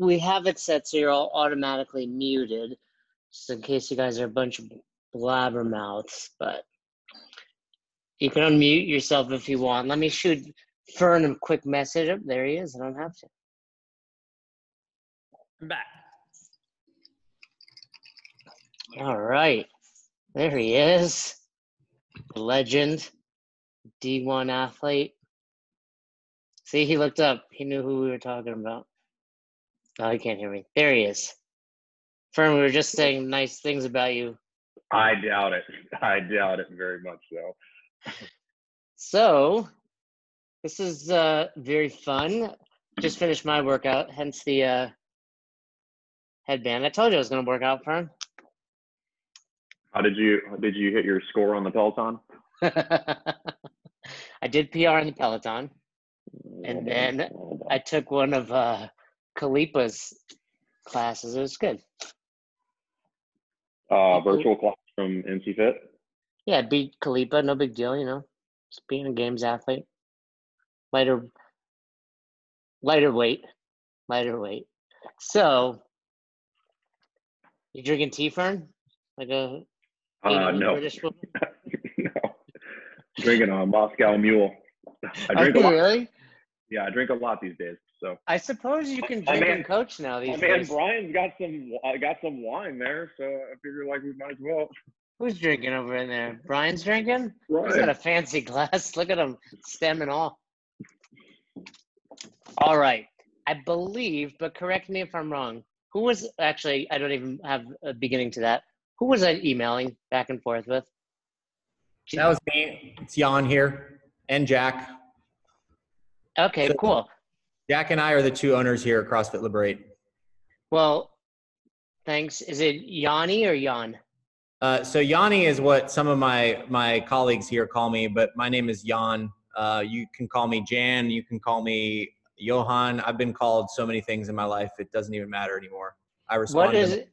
we have it set so you're all automatically muted, just in case you guys are a bunch of blabbermouths. But you can unmute yourself if you want. Let me shoot Fern a quick message. Up there he is. I don't have to. I'm back. All right, there he is, legend, D1 athlete. See, he looked up. He knew who we were talking about. Oh, he can't hear me. There he is. Fern, we were just saying nice things about you. I doubt it. I doubt it very much so. So, this is uh, very fun. Just finished my workout, hence the uh, headband. I told you I was going to work out, Fern. How did you did you hit your score on the Peloton? I did PR in the Peloton, and then I took one of uh, Khalipa's classes. It was good. Uh, virtual class from NC Fit. Yeah, beat Kalipa. No big deal, you know. Just being a games athlete. Lighter, lighter weight, lighter weight. So, you drinking tea, Fern? Like a Uh, no, British woman? no. Drinking a Moscow Mule. I drink a lot. really? Yeah, I drink a lot these days. So. I suppose you can My drink man- and coach now these man, days. Brian's got some uh, got some wine there, so I figure like we might as well. Who's drinking over in there? Brian's drinking? He's got a fancy glass. Look at him, stem and all. All right. I believe, but correct me if I'm wrong. Who was actually, I don't even have a beginning to that. Who was I emailing back and forth with? That was me. It's Jan here and Jack. Okay, So- cool. Jack and I are the two owners here at CrossFit Liberate. Well, thanks. Is it Yanni or Jan? Uh, so Yanni is what some of my my colleagues here call me, but my name is Jan. Uh, you can call me Jan. You can call me Johan. I've been called so many things in my life; it doesn't even matter anymore. I respond. What to it?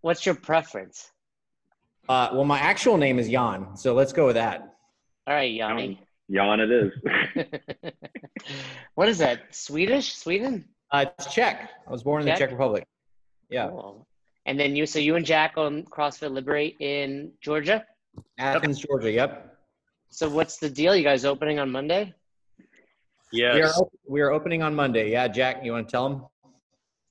What's your preference? Uh, well, my actual name is Jan, so let's go with that. All right, Yanni. Jan, it is. what is that? Swedish? Sweden? Uh, it's Czech. I was born in the Czech Republic. Yeah, Cool. And then you, so you and Jack on CrossFit Liberate in Georgia. Athens, Georgia. Yep. So what's the deal? You guys opening on Monday? We are Yes. we are opening on Monday. Yeah, Jack, you want to tell them?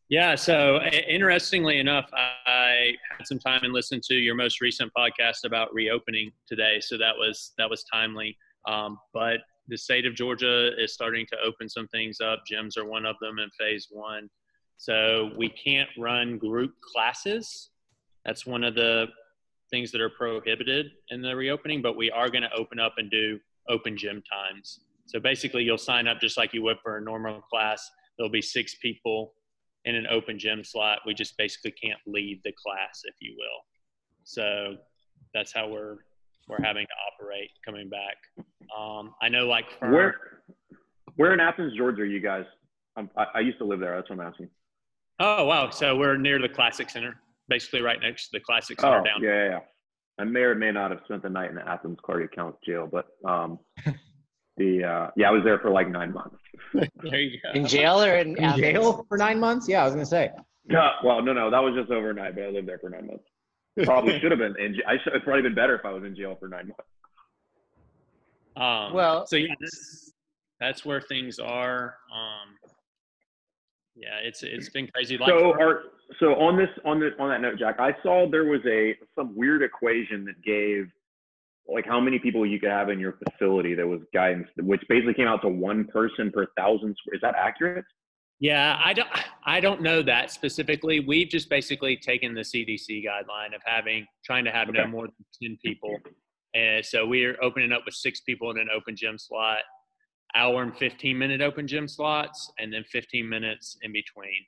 Yeah. So interestingly enough, I had some time and listened to your most recent podcast about reopening today. So that was that was timely. Um, but the state of Georgia is starting to open some things up. Gyms are one of them in phase one. So we can't run group classes. That's one of the things that are prohibited in the reopening. But we are going to open up and do open gym times. So basically, you'll sign up just like you would for a normal class. There'll be six people in an open gym slot. We just basically can't leave the class, if you will. So that's how we're we're having to operate coming back. Um, I know, like for Where where in Athens, Georgia, are you guys? I'm, I, I used to live there. That's what I'm asking. oh wow, so we're near the Classic Center, basically right next to the Classic Center Oh, down. yeah, yeah, yeah. I may or may not have spent the night in the Athens Clarke County jail, but um, the uh, yeah, I was there for like nine months. There you go. In jail or in, In Athens? jail for nine months? Yeah, I was gonna say. No, well, no, no, that was just overnight, but I lived there for nine months. Probably should have been in. j- I should have probably been better if I was in jail for nine months. Um, Well- so yeah, that's, that's where things are. Um, yeah, it's it's been crazy. Like So, are so on this on this on that note, Jack, I saw there was a some weird equation that gave like how many people you could have in your facility. There was guidance, which basically came out to one person per thousand. square- Is that accurate? Yeah, I don't I don't know that specifically. We've just basically taken the CDC guideline of having trying to have no more than 10 people. And so we're opening up with six people in an open gym slot, hour and 15 minute open gym slots, and then 15 minutes in between.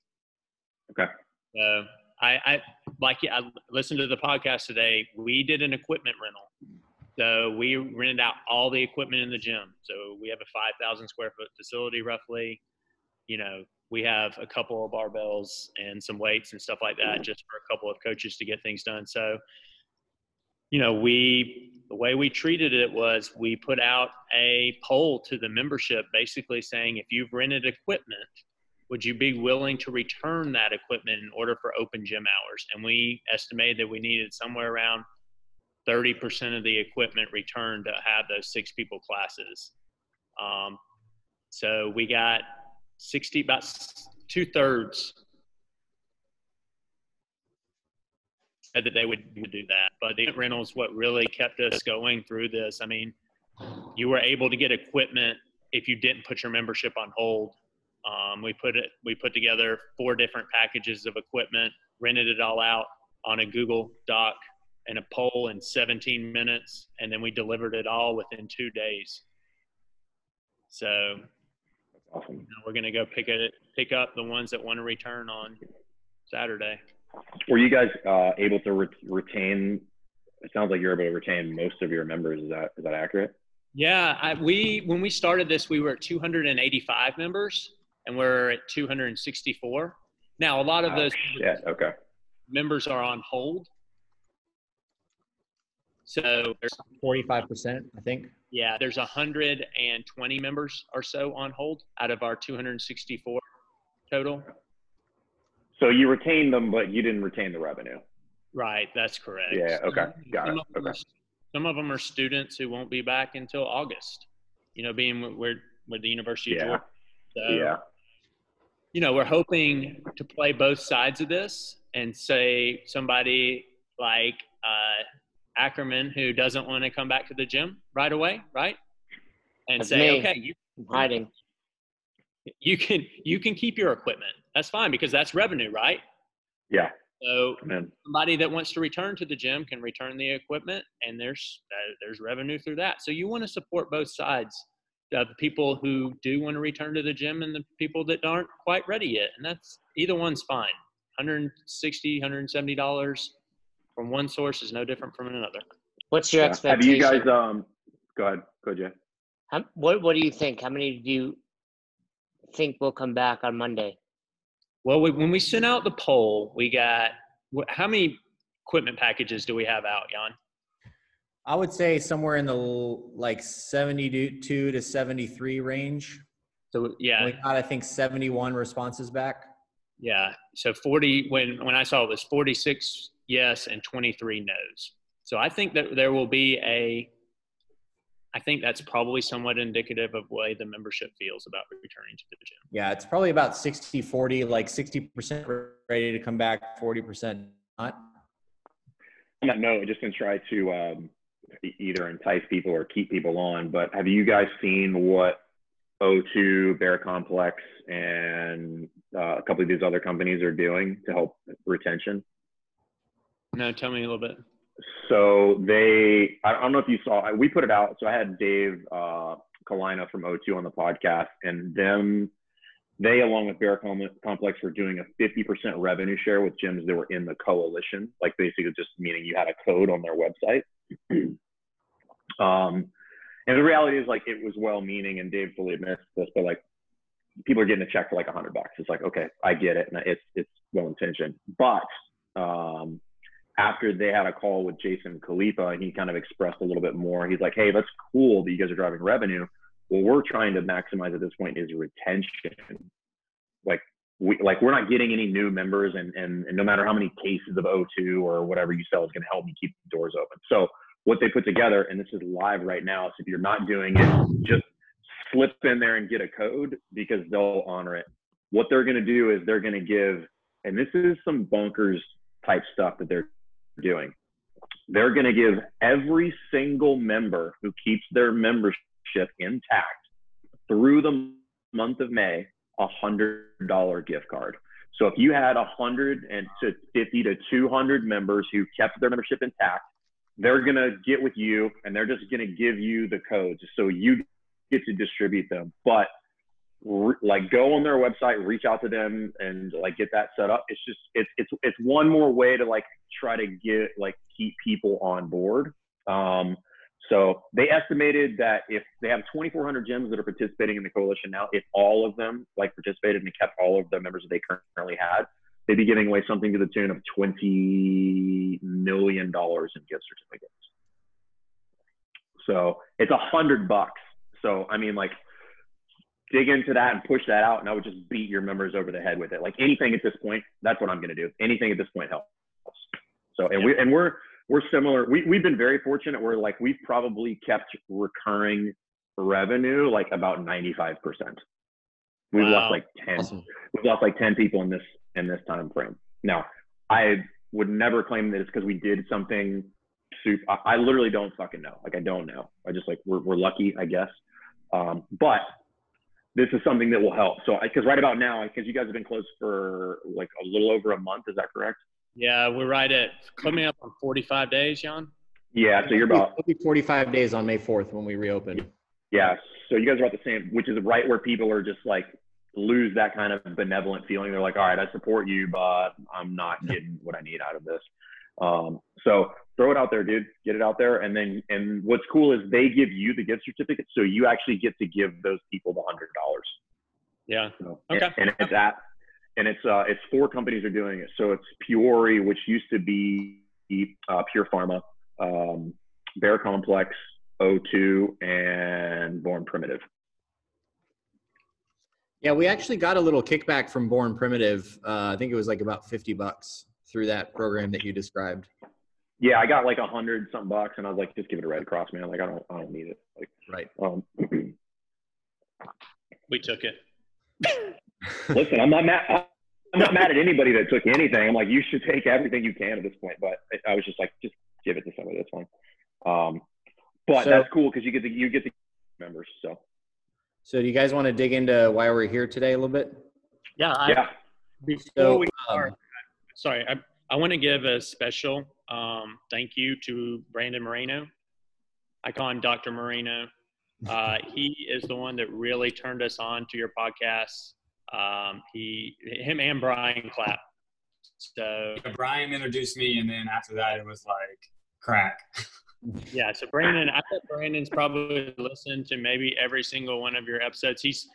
Okay. So I, I like I listened to the podcast today. We did an equipment rental. So we rented out all the equipment in the gym. So we have a 5,000 square foot facility roughly. You know, we have a couple of barbells and some weights and stuff like that just for a couple of coaches to get things done. So, you know, we, the way we treated it was we put out a poll to the membership basically saying if you've rented equipment would you be willing to return that equipment in order for open gym hours? And we estimated that we needed somewhere around 30% of the equipment returned to have those six people classes. Um, so we got 60, about two thirds said that they would, do that. But the rentals, what really kept us going through this. I mean, you were able to get equipment if you didn't put your membership on hold. Um, we put it, we put together four different packages of equipment, rented it all out on a Google Doc and a poll in 17 minutes, and then we delivered it all within two days. So awesome. you know, we're going to go pick it, pick up the ones that want to return on Saturday. Were you guys uh, able to re- retain? It sounds like you're able to retain most of your members. Is that is that accurate? Yeah, I, we when we started this, we were at 285 members, and we're at 264. Now, a lot of Oh, those shit. Okay. members are on hold. So there's 45%, I think. Yeah, there's 120 members or so on hold out of our 264 total. So you retained them, but you didn't retain the revenue. Right, that's correct. Yeah, okay, got some it, Of okay. are, some of them are students who won't be back until August. You know, being we're we're the University of Yeah. Georgia. So, Yeah. you know, we're hoping to play both sides of this and say somebody like uh, Ackerman who doesn't want to come back to the gym right away, right? And That's say, me. okay, you I'm hiding. you can you can keep your equipment. That's fine because that's revenue, right? Yeah. So Man. somebody that wants to return to the gym can return the equipment, and there's uh, there's revenue through that. So you want to support both sides, uh, the people who do want to return to the gym and the people that aren't quite ready yet, and that's either one's fine. 160 170 dollars from one source is no different from another. What's your Yeah. Have you guys? Um. Go ahead. Go ahead, Jay. How, what What do you think? How many do you think will come back on Monday? Well, we, when we sent out the poll, we got wh- how many equipment packages do we have out, Jan? I would say somewhere in the like 72 to 73 range. So yeah, We got, I think, 71 responses back. Yeah. So 40 when when I saw it was 46 yes and 23 no's. So I think that there will be a I think that's probably somewhat indicative of way the membership feels about returning to the gym. Yeah, it's probably about 60 40, like 60% ready to come back, 40% not. On that note, just gonna try to um, either entice people or keep people on. But have you guys seen what O2, Bear Complex, and uh, a couple of these other companies are doing to help retention? No, tell me a little bit. So they, I don't know if you saw, we put it out. So I had Dave uh, Colina from O2 on the podcast, and them, they along with Bear Com- Complex were doing a 50% revenue share with gyms that were in the coalition, like basically just meaning you had a code on their website. um, and the reality is like it was well-meaning, and Dave fully admits this, but like people are getting a check for like a hundred bucks. It's like okay, I get it, and it's it's well-intentioned, but um, after they had a call with Jason Khalipa and he kind of expressed a little bit more. He's like, hey, that's cool that you guys are driving revenue. What we're trying to maximize at this point is retention. Like we like we're not getting any new members and and, and no matter how many cases of O2 or whatever you sell is gonna help me keep the doors open. So what they put together, and this is live right now. So if you're not doing it, just slip in there and get a code because they'll honor it. What they're gonna do is they're gonna give, and this is some bonkers type stuff that they're doing. They're going to give every single member who keeps their membership intact through the month of May a hundred dollar gift card. So if you had a hundred and to fifty to two hundred members who kept their membership intact, they're going to get with you and they're just going to give you the codes so you get to distribute them. But re- like go on their website, reach out to them, and like get that set up. It's just it's it's it's one more way to like try to get like keep people on board. Um, so they estimated that if they have 2,400 gyms that are participating in the coalition now, if all of them like participated and kept all of the members that they currently had, they'd be giving away something to the tune of 20 million dollars in gift certificates. So it's a hundred bucks. So I mean, like dig into that and push that out, and I would just beat your members over the head with it. Like anything at this point, that's what I'm going to do. Anything at this point helps. So, and we and we're we're similar. We we've been very fortunate. We're like we've probably kept recurring revenue like about 95 percent. We've Wow. lost like 10. Awesome. We've lost like 10 people in this in this time frame. Now, I would never claim that it's because we did something super. I, I literally don't fucking know. Like I don't know. I just like we're we're lucky, I guess. Um, but this is something that will help. So, because right about now, because you guys have been closed for like a little over a month, is that correct? Yeah, we're right at coming up on 45 days, Jon. Yeah. So you're about It'll be 45 days on May 4th when we reopen. yeah. So you guys are about the same, which is right where people are just like lose that kind of benevolent feeling. They're like, all right, I support you, but I'm not getting what I need out of this. Um, so throw it out there, dude. Get it out there, and then and what's cool is they give you the gift certificate, so you actually get to give those people the hundred dollars. Yeah. So, Okay. And, and it's at, and it's uh, it's four companies are doing it. So it's Puori, which used to be uh, Pure Pharma, um, Bear Complex, O2, and Born Primitive. Yeah, we actually got a little kickback from Born Primitive. Uh, I think it was like about 50 bucks through that program that you described. Yeah, I got like a hundred something bucks, and I was like, just give it a Red Cross, man. Like I don't, I don't need it. Like, Right. um, We took it. listen, I'm not mad. I'm not mad at anybody that took anything. I'm like, you should take everything you can at this point. But I- I was just like, just give it to somebody. That's fine. Um, but So- that's cool because you get to you get to members. So So, do you guys want to dig into why we're here today a little bit? Yeah. I, yeah, Before So, we um, sorry, I, I want to give a special um, thank you to Brandon Moreno. I call him Dr. Moreno. Uh, he is the one that really turned us on to your podcast. Um, he, him, and Brian Clapp. So Yeah, Brian introduced me, and then after that, it was like crack. yeah, so Brandon, I bet Brandon's probably listened to maybe every single one of your episodes. He's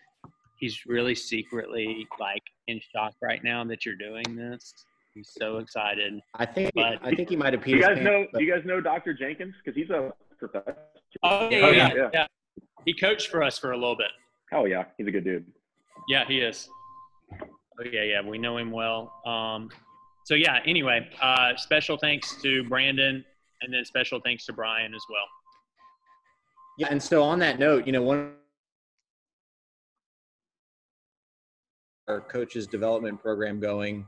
he's really secretly like in shock right now that you're doing this. He's so excited. I think But- I think he might have do peed you his guys pants, know? but- Do you guys know Dr. Jenkins? Because he's a professor. Oh yeah, Oh, yeah, yeah. yeah. He coached for us for a little bit. Oh yeah, he's a good dude. Yeah, he is. Oh yeah, yeah. We know him well. Um, so yeah. Anyway, uh, special thanks to Brandon, and then special thanks to Brian as well. Yeah, and so on that note, you know, one our coaches development program going,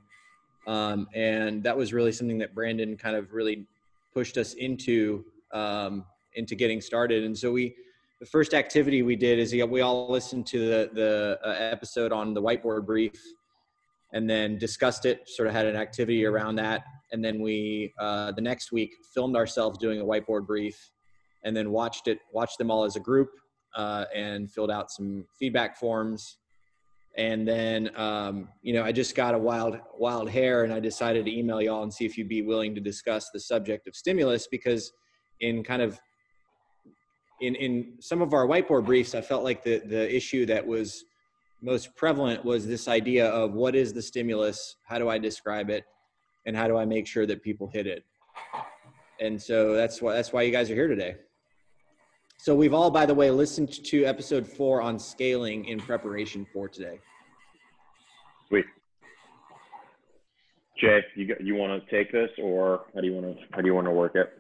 um, and that was really something that Brandon kind of really pushed us into um, into getting started. And so we, the first activity we did is we all listened to the the uh, episode on the whiteboard brief, and then discussed it. Sort of had an activity around that, and then we uh, the next week filmed ourselves doing a whiteboard brief and then watched it watched them all as a group uh, and filled out some feedback forms and then um, you know i just got a wild wild hair and i decided to email y'all and see if you'd be willing to discuss the subject of stimulus because in kind of in in some of our whiteboard briefs i felt like the the issue that was most prevalent was this idea of what is the stimulus? How do i describe it? And how do i make sure that people hit it? And so that's why that's why you guys are here today. So we've all, by the way, listened to episode four on scaling in preparation for today. Sweet. Jay, you got, you want to take this, or how do you want to how do you want to work it?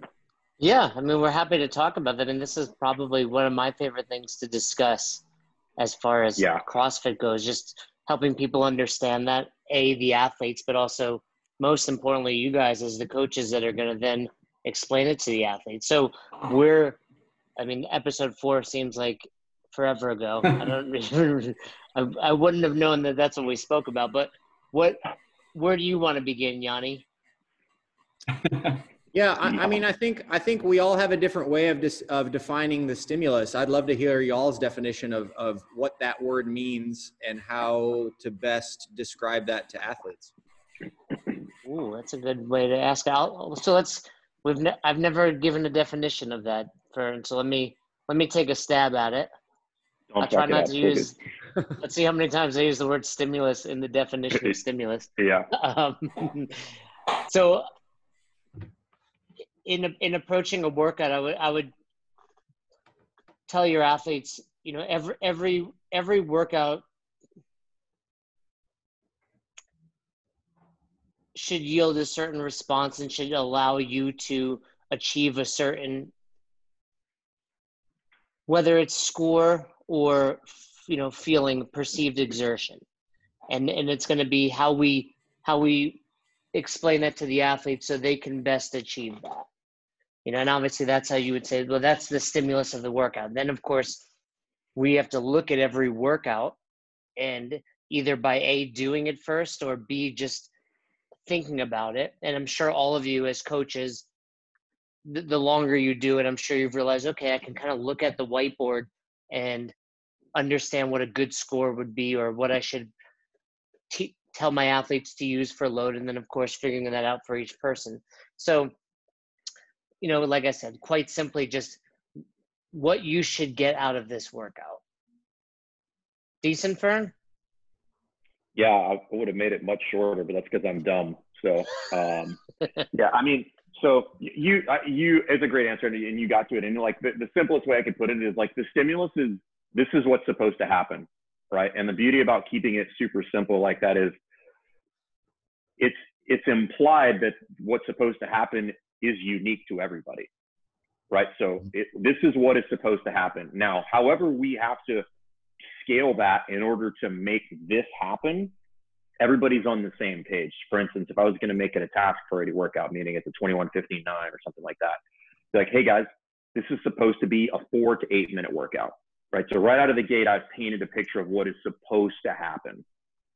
Yeah, I mean, we're happy to talk about that. And this is probably one of my favorite things to discuss as far as Yeah. CrossFit goes, just helping people understand that, A, the athletes, but also most importantly, you guys as the coaches that are going to then explain it to the athletes. So we're, I mean, episode four seems like forever ago. I don't, I, I wouldn't have known that that's what we spoke about. But what, where do you want to begin, Yanni? Yeah, I, I mean, I think I think we all have a different way of dis, of defining the stimulus. I'd love to hear y'all's definition of of what that word means and how to best describe that to athletes. Ooh, that's a good way to ask out. So let's. We've. Ne- I've never given a definition of that for. and So let me. Let me take a stab at it. Don't I'll try not to use. Let's see how many times I use the word stimulus in the definition of stimulus. Yeah. Um, so, in in approaching a workout, I would I would tell your athletes you know every every every workout should yield a certain response and should allow you to achieve a certain whether it's score or you know feeling perceived exertion. And and it's going to be how we how we explain that to the athletes so they can best achieve that. You know and obviously that's how you would say well that's the stimulus of the workout. Then of course we have to look at every workout and either by a doing it first or b just thinking about it. And i'm sure all of you as coaches the, the longer you do it i'm sure you've realized okay i can kind of look at the whiteboard and understand what a good score would be or what i should t- tell my athletes to use for load and then of course figuring that out for each person so you know like i said quite simply just what you should get out of this workout decent fern Yeah, I would have made it much shorter, but that's because I'm dumb. So, um, yeah, I mean, so you you it's a great answer, and you got to it. And like the, the simplest way I could put it is like the stimulus is this is what's supposed to happen, right? And the beauty about keeping it super simple like that is it's it's implied that what's supposed to happen is unique to everybody, right? So mm-hmm. it, this is what is supposed to happen. Now, however, we have to scale that in order to make this happen, everybody's on the same page. For instance, if I was going to make it a task priority workout, meaning it's a 2159 or something like that, like, hey guys, this is supposed to be a four to eight minute workout, right? So right out of the gate, I've painted a picture of what is supposed to happen,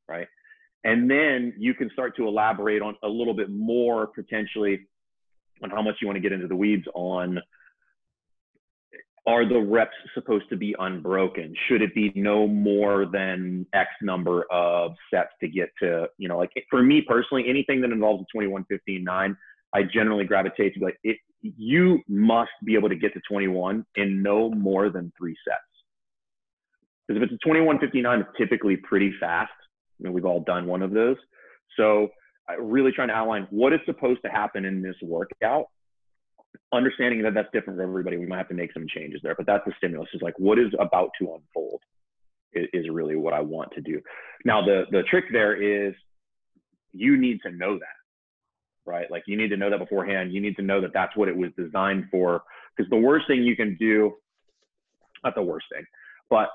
right? And then you can start to elaborate on a little bit more potentially on how much you want to get into the weeds on are the reps supposed to be unbroken? Should it be no more than X number of sets to get to, you know, like for me personally, anything that involves a 21, 15, 9, I generally gravitate to like, it, you must be able to get to 21 in no more than three sets. Because if it's a 21, 59, it's typically pretty fast. I mean, we've all done one of those. So, I really trying to outline what is supposed to happen in this workout understanding that that's different for everybody, we might have to make some changes there. But that's the stimulus is like what is about to unfold is, is really what I want to do. Now the the trick there is you need to know that, right? Like you need to know that beforehand. You need to know that that's what it was designed for. Because the worst thing you can do, not the worst thing, but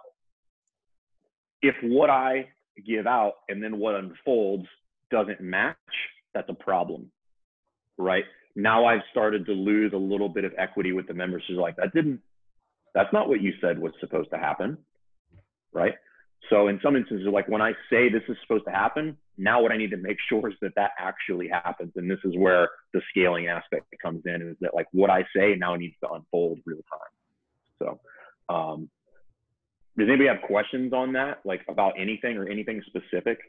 if what I give out and then what unfolds doesn't match, that's a problem, right? now I've started to lose a little bit of equity with the members who's like, that didn't, that's not what you said was supposed to happen. Right. So in some instances, like when I say this is supposed to happen, now what I need to make sure is that that actually happens. And this is where the scaling aspect comes in is that like what I say now needs to unfold real time. So, um, does anybody have questions on that? Like about anything or anything specific?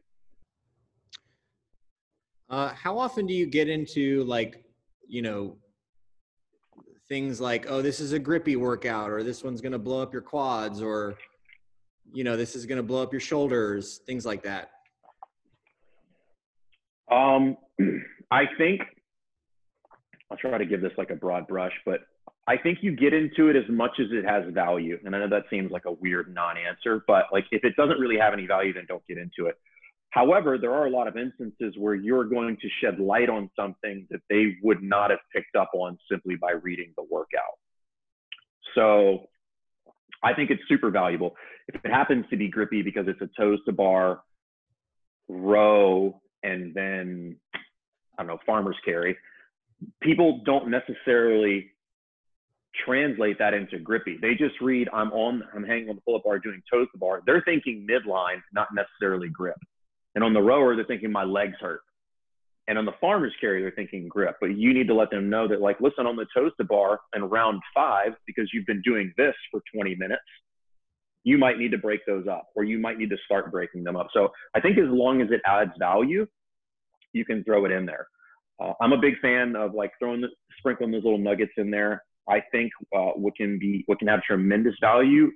Uh, how often do you get into like you know, things like, oh, this is a grippy workout, or this one's going to blow up your quads, or, you know, this is going to blow up your shoulders, things like that? Um, I think I'll try to give this like a broad brush, but I think you get into it as much as it has value. And I know that seems like a weird non answer, but like if it doesn't really have any value, then don't get into it. However, there are a lot of instances where you're going to shed light on something that they would not have picked up on simply by reading the workout. So I think it's super valuable. If it happens to be grippy because it's a toes to bar row and then, I don't know, farmer's carry, people don't necessarily translate that into grippy. They just read, I'm on, I'm hanging on the pull up bar doing toes to bar. They're thinking midline, not necessarily grip. And on the rower, they're thinking my legs hurt. And on the farmer's carry, they're thinking grip. But you need to let them know that, like, listen, on the toes to bar and round five, because you've been doing this for 20 minutes, you might need to break those up or you might need to start breaking them up. So I think as long as it adds value, you can throw it in there. Uh, I'm a big fan of like throwing the sprinkling those little nuggets in there. I think uh, what can be what can have tremendous value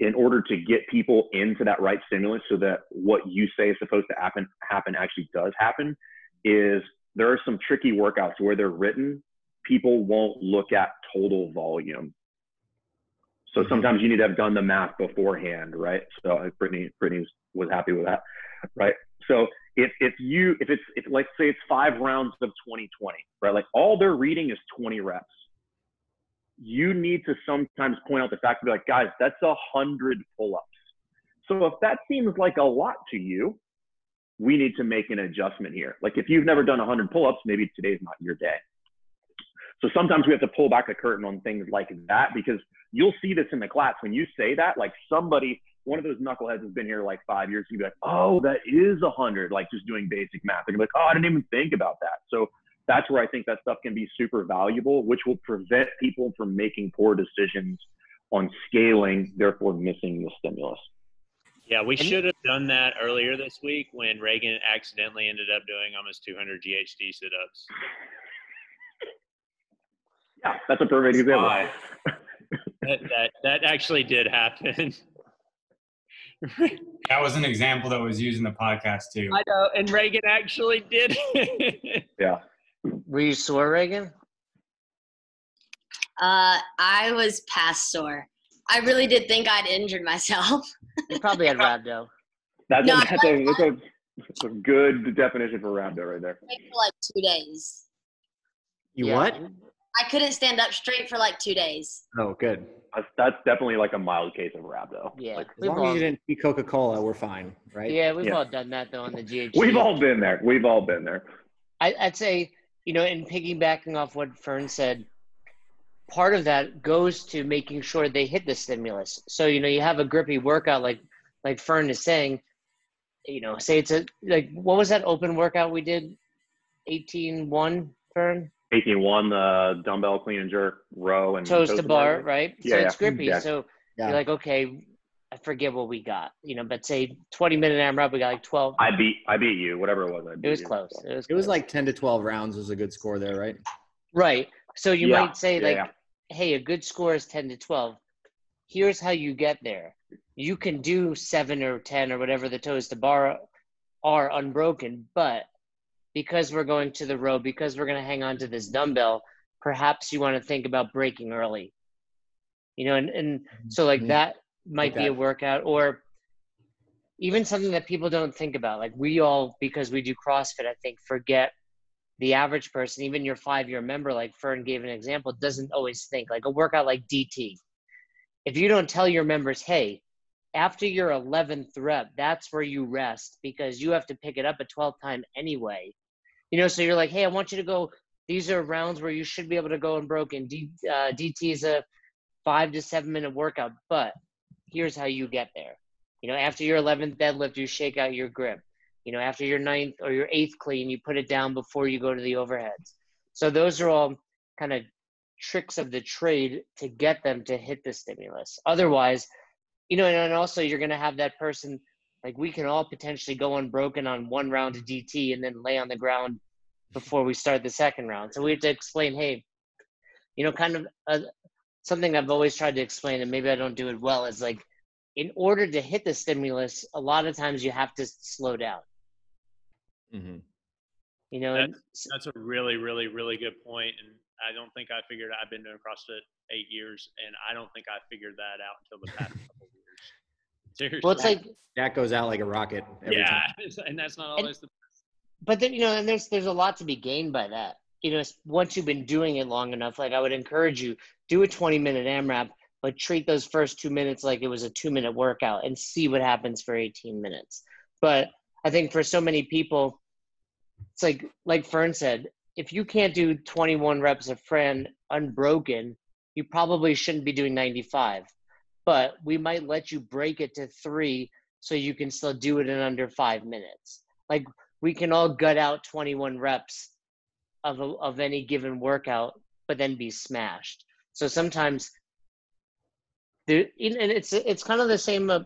in order to get people into that right stimulus so that what you say is supposed to happen happen actually does happen is there are some tricky workouts where they're written people won't look at total volume So sometimes you need to have done the math beforehand, right? So uh, Brittany, Brittany was happy with that, right? So if if you if it's if let's say it's five rounds of 20-20, right? Like all they're reading is 20 reps. You need to sometimes point out the fact be like, guys, that's a hundred pull-ups. So if that seems like a lot to you, we need to make an adjustment here. Like if you've never done 100 pull-ups, maybe today's not your day. So sometimes we have to pull back the curtain on things like that because you'll see this in the class when you say that, like somebody, one of those knuckleheads has been here like five years, you'd be like, oh, that is a hundred, like just doing basic math. They're like, oh, I didn't even think about that. So that's where I think that stuff can be super valuable, which will prevent people from making poor decisions on scaling, therefore missing the stimulus. Yeah, we should have done that earlier this week when Reagan accidentally ended up doing almost 200 GHD sit ups. Yeah, that's a perfect example. that, that, that actually did happen. That was an example that was used in the podcast too. I know, and Reagan actually did it. Yeah. Were you sore, Reagan? Uh, I was past sore. I really did think I'd injured myself. You probably had rhabdo. That's, No, a, that's, a, that's, a, that's a good definition for rhabdo right there. for like two days. You Yeah. what? I couldn't stand up straight for like two days. Oh, good. That's, that's definitely like a mild case of rhabdo. Yeah, Like, As we've long as all, you didn't see Coca Cola, we're fine, right? yeah, we've Yeah. all done that though on the GHD. we've all been there. We've all been there. I, I'd say, you know, and piggybacking off what Fern said, part of that goes to making sure they hit the stimulus. So, you know, you have a grippy workout like like Fern is saying, you know, say it's a like what was that open workout we did? 18-1, Fern? 18 1, the dumbbell clean and jerk row and Toes to bar, bar. right? Yeah, so it's grippy. yeah. So Yeah. you're like, okay, I forget what we got. You know, but say 20 minute AMRAP, we got like 12. I beat I beat you, whatever it was. I beat it was you. close. It was It was close. like 10 to 12 rounds was a good score there, right? Right. So you Yeah, might say yeah, like, yeah. hey, a good score is 10 to 12. Here's how you get there. You can do 7 or 10 or whatever the toes to bar are unbroken, but because we're going to the row, because we're going to hang on to this dumbbell, perhaps you want to think about breaking early. You know, and, and so like Mhm. that might be a workout or even something that people don't think about. Like we all, because we do CrossFit, I think forget the average person, even your five year member, like Fern gave an example, doesn't always think like a workout like DT. If you don't tell your members, hey, after your 11th rep, that's where you rest because you have to pick it up at 12th time anyway. You know, so you're like, hey, I want you to go. These are rounds where you should be able to go unbroken. D, uh, DT is a five to seven minute workout, but here's how you get there. You know, after your 11th deadlift, you shake out your grip. You know, after your ninth or your eighth clean, you put it down before you go to the overheads. So those are all kind of tricks of the trade to get them to hit the stimulus. Otherwise, you know, and also you're going to have that person like we can all potentially go unbroken on one round of DT and then lay on the ground before we start the second round. So we have to explain, hey, you know, kind of uh, something I've always tried to explain, and maybe I don't do it well, is like in order to hit the stimulus, a lot of times you have to slow down. Mm-hmm. You know, and That's a really, really, really good point, and I don't think I figured. I've been doing CrossFit eight years, and I don't think I figured that out until the past couple of years. Seriously. well, it's like, That goes out like a rocket every yeah, time. and that's not And- always the. Best. But then you know, and there's there's a lot to be gained by that. You know, once you've been doing it long enough, like I would encourage you, do a 20 minute AMRAP, but treat those first two minutes like it was a two minute workout and see what happens for 18 minutes. But I think for so many people, it's like like Fern said, if you can't do 21 reps of Fran unbroken, you probably shouldn't be doing 95. But we might let you break it to three so you can still do it in under five minutes. Like we can all gut out 21 reps of a, of any given workout, but then be smashed. So sometimes there, and it's it's kind of the same. Uh,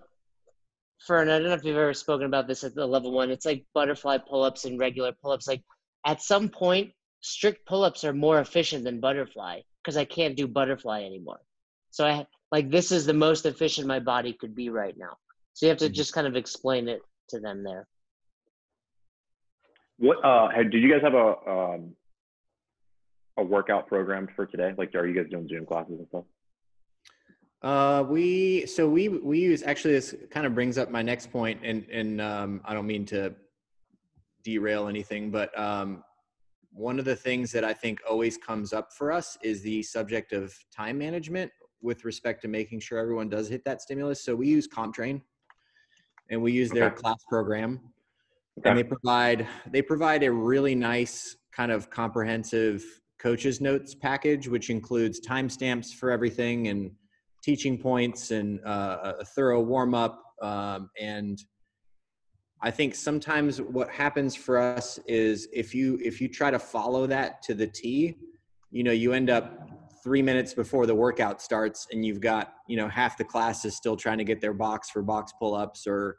for and I don't know if you've ever spoken about this at the level one. It's like butterfly pull-ups and regular pull-ups. Like at some point, strict pull-ups are more efficient than butterfly because I can't do butterfly anymore. So I like this is the most efficient my body could be right now. So you have to Mhm. just kind of explain it to them there. What uh did you guys have a um a workout programmed for today? Like are you guys doing Zoom classes and stuff? Uh, we so we we use actually this kind of brings up my next point, and and um, I don't mean to derail anything, but um, one of the things that I think always comes up for us is the subject of time management with respect to making sure everyone does hit that stimulus. So we use CompTrain, and we use their Okay. class program, Okay. and they provide they provide a really nice kind of comprehensive coaches notes package, which includes timestamps for everything and teaching points and uh, a thorough warm up. Um, and I think sometimes what happens for us is if you if you try to follow that to the T, you know, you end up three minutes before the workout starts and you've got you know half the class is still trying to get their box for box pull-ups or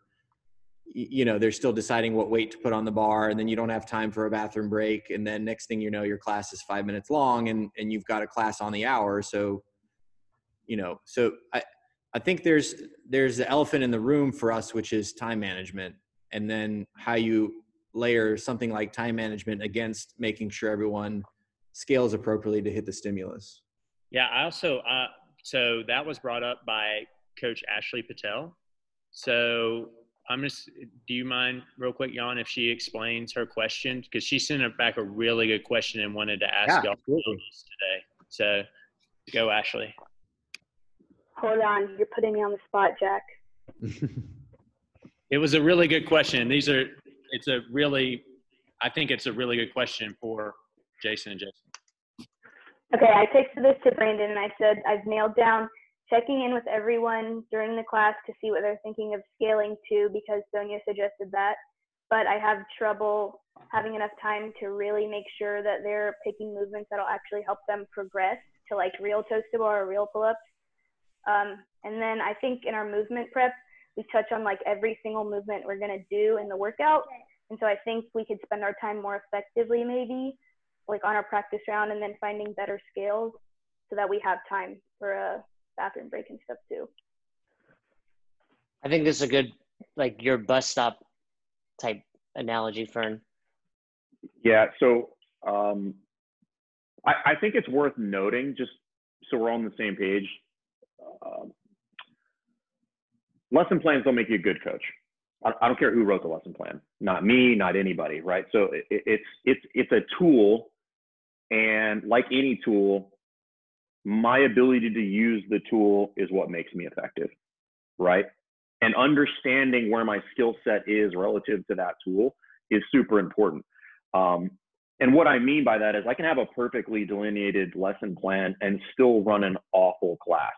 you know they're still deciding what weight to put on the bar and then you don't have time for a bathroom break and then next thing you know your class is five minutes long and and you've got a class on the hour so you know so i i think there's there's the elephant in the room for us which is time management and then how you layer something like time management against making sure everyone scales appropriately to hit the stimulus Yeah, I also uh, so that was brought up by Coach Ashley Patel. So I'm just. Do you mind, real quick, Jan, if she explains her question because she sent it back a really good question and wanted to ask Yeah, y'all absolutely. today. So go, Ashley. Hold on, you're putting me on the spot, Jack. It was a really good question. These are. It's a really. I think it's a really good question for Jason and Jason. Okay, I texted this to Brandon and I said I've nailed down checking in with everyone during the class to see what they're thinking of scaling to because Sonia suggested that. But I have trouble having enough time to really make sure that they're picking movements that'll actually help them progress to like real toes to bar or real pull-ups. Um, and then I think in our movement prep, we touch on like every single movement we're gonna do in the workout. And so I think we could spend our time more effectively maybe like on our practice round and then finding better scales so that we have time for a bathroom break and stuff too. I think this is a good, like your bus stop type analogy, Fern. Yeah, so um, I, I think it's worth noting, just so we're all on the same page. Um, lesson plans don't make you a good coach. I, I don't care who wrote the lesson plan, not me, not anybody, right? So it, it's it's it's a tool, and like any tool, my ability to use the tool is what makes me effective, right? And understanding where my skill set is relative to that tool is super important. Um, and what I mean by that is I can have a perfectly delineated lesson plan and still run an awful class.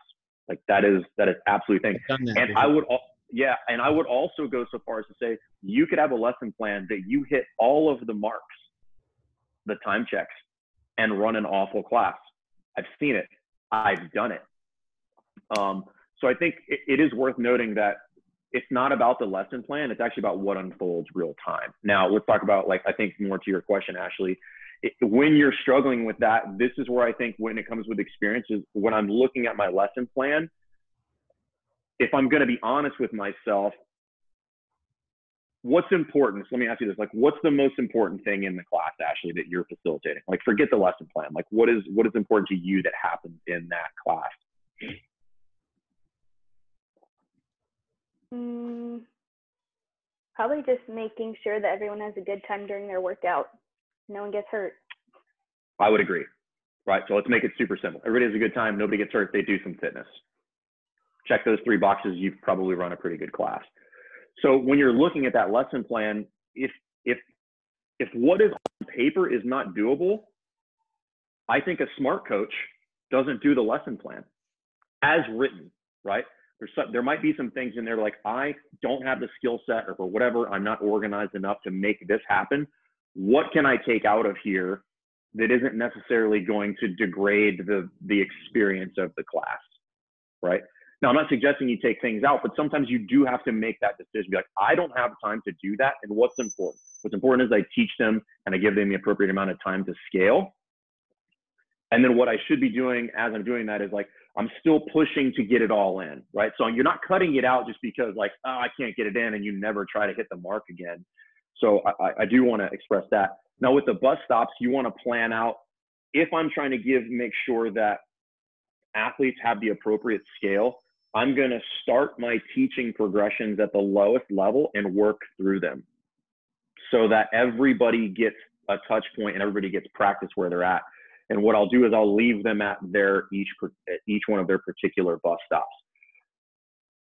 Like that is that is absolutely thing. That And I would yeah, and I would also go so far as to say you could have a lesson plan that you hit all of the marks, the time checks, and run an awful class. I've seen it. I've done it. Um, so I think it, it is worth noting that it's not about the lesson plan. It's actually about what unfolds real time. Now let's talk about like I think more to your question, Ashley. It, when you're struggling with that, this is where I think when it comes with experiences, when I'm looking at my lesson plan, if I'm going to be honest with myself, what's important? So let me ask you this: like, what's the most important thing in the class, Ashley, that you're facilitating? Like, forget the lesson plan. Like, what is what is important to you that happens in that class? Mm, probably just making sure that everyone has a good time during their workout. No one gets hurt. I would agree. Right. So let's make it super simple. Everybody has a good time. Nobody gets hurt. They do some fitness. Check those three boxes. You've probably run a pretty good class. So when you're looking at that lesson plan, if if if what is on paper is not doable, I think a smart coach doesn't do the lesson plan as written. Right. There's some, there might be some things in there like I don't have the skill set or for whatever I'm not organized enough to make this happen. What can I take out of here that isn't necessarily going to degrade the the experience of the class, right? Now, I'm not suggesting you take things out, but sometimes you do have to make that decision. Be like, I don't have time to do that, and what's important? What's important is I teach them and I give them the appropriate amount of time to scale. And then what I should be doing as I'm doing that is like I'm still pushing to get it all in, right? So you're not cutting it out just because like oh, I can't get it in, and you never try to hit the mark again. So I, I do want to express that. Now with the bus stops, you want to plan out if I'm trying to give, make sure that athletes have the appropriate scale, I'm going to start my teaching progressions at the lowest level and work through them so that everybody gets a touch point and everybody gets practice where they're at. And what I'll do is I'll leave them at their each each one of their particular bus stops.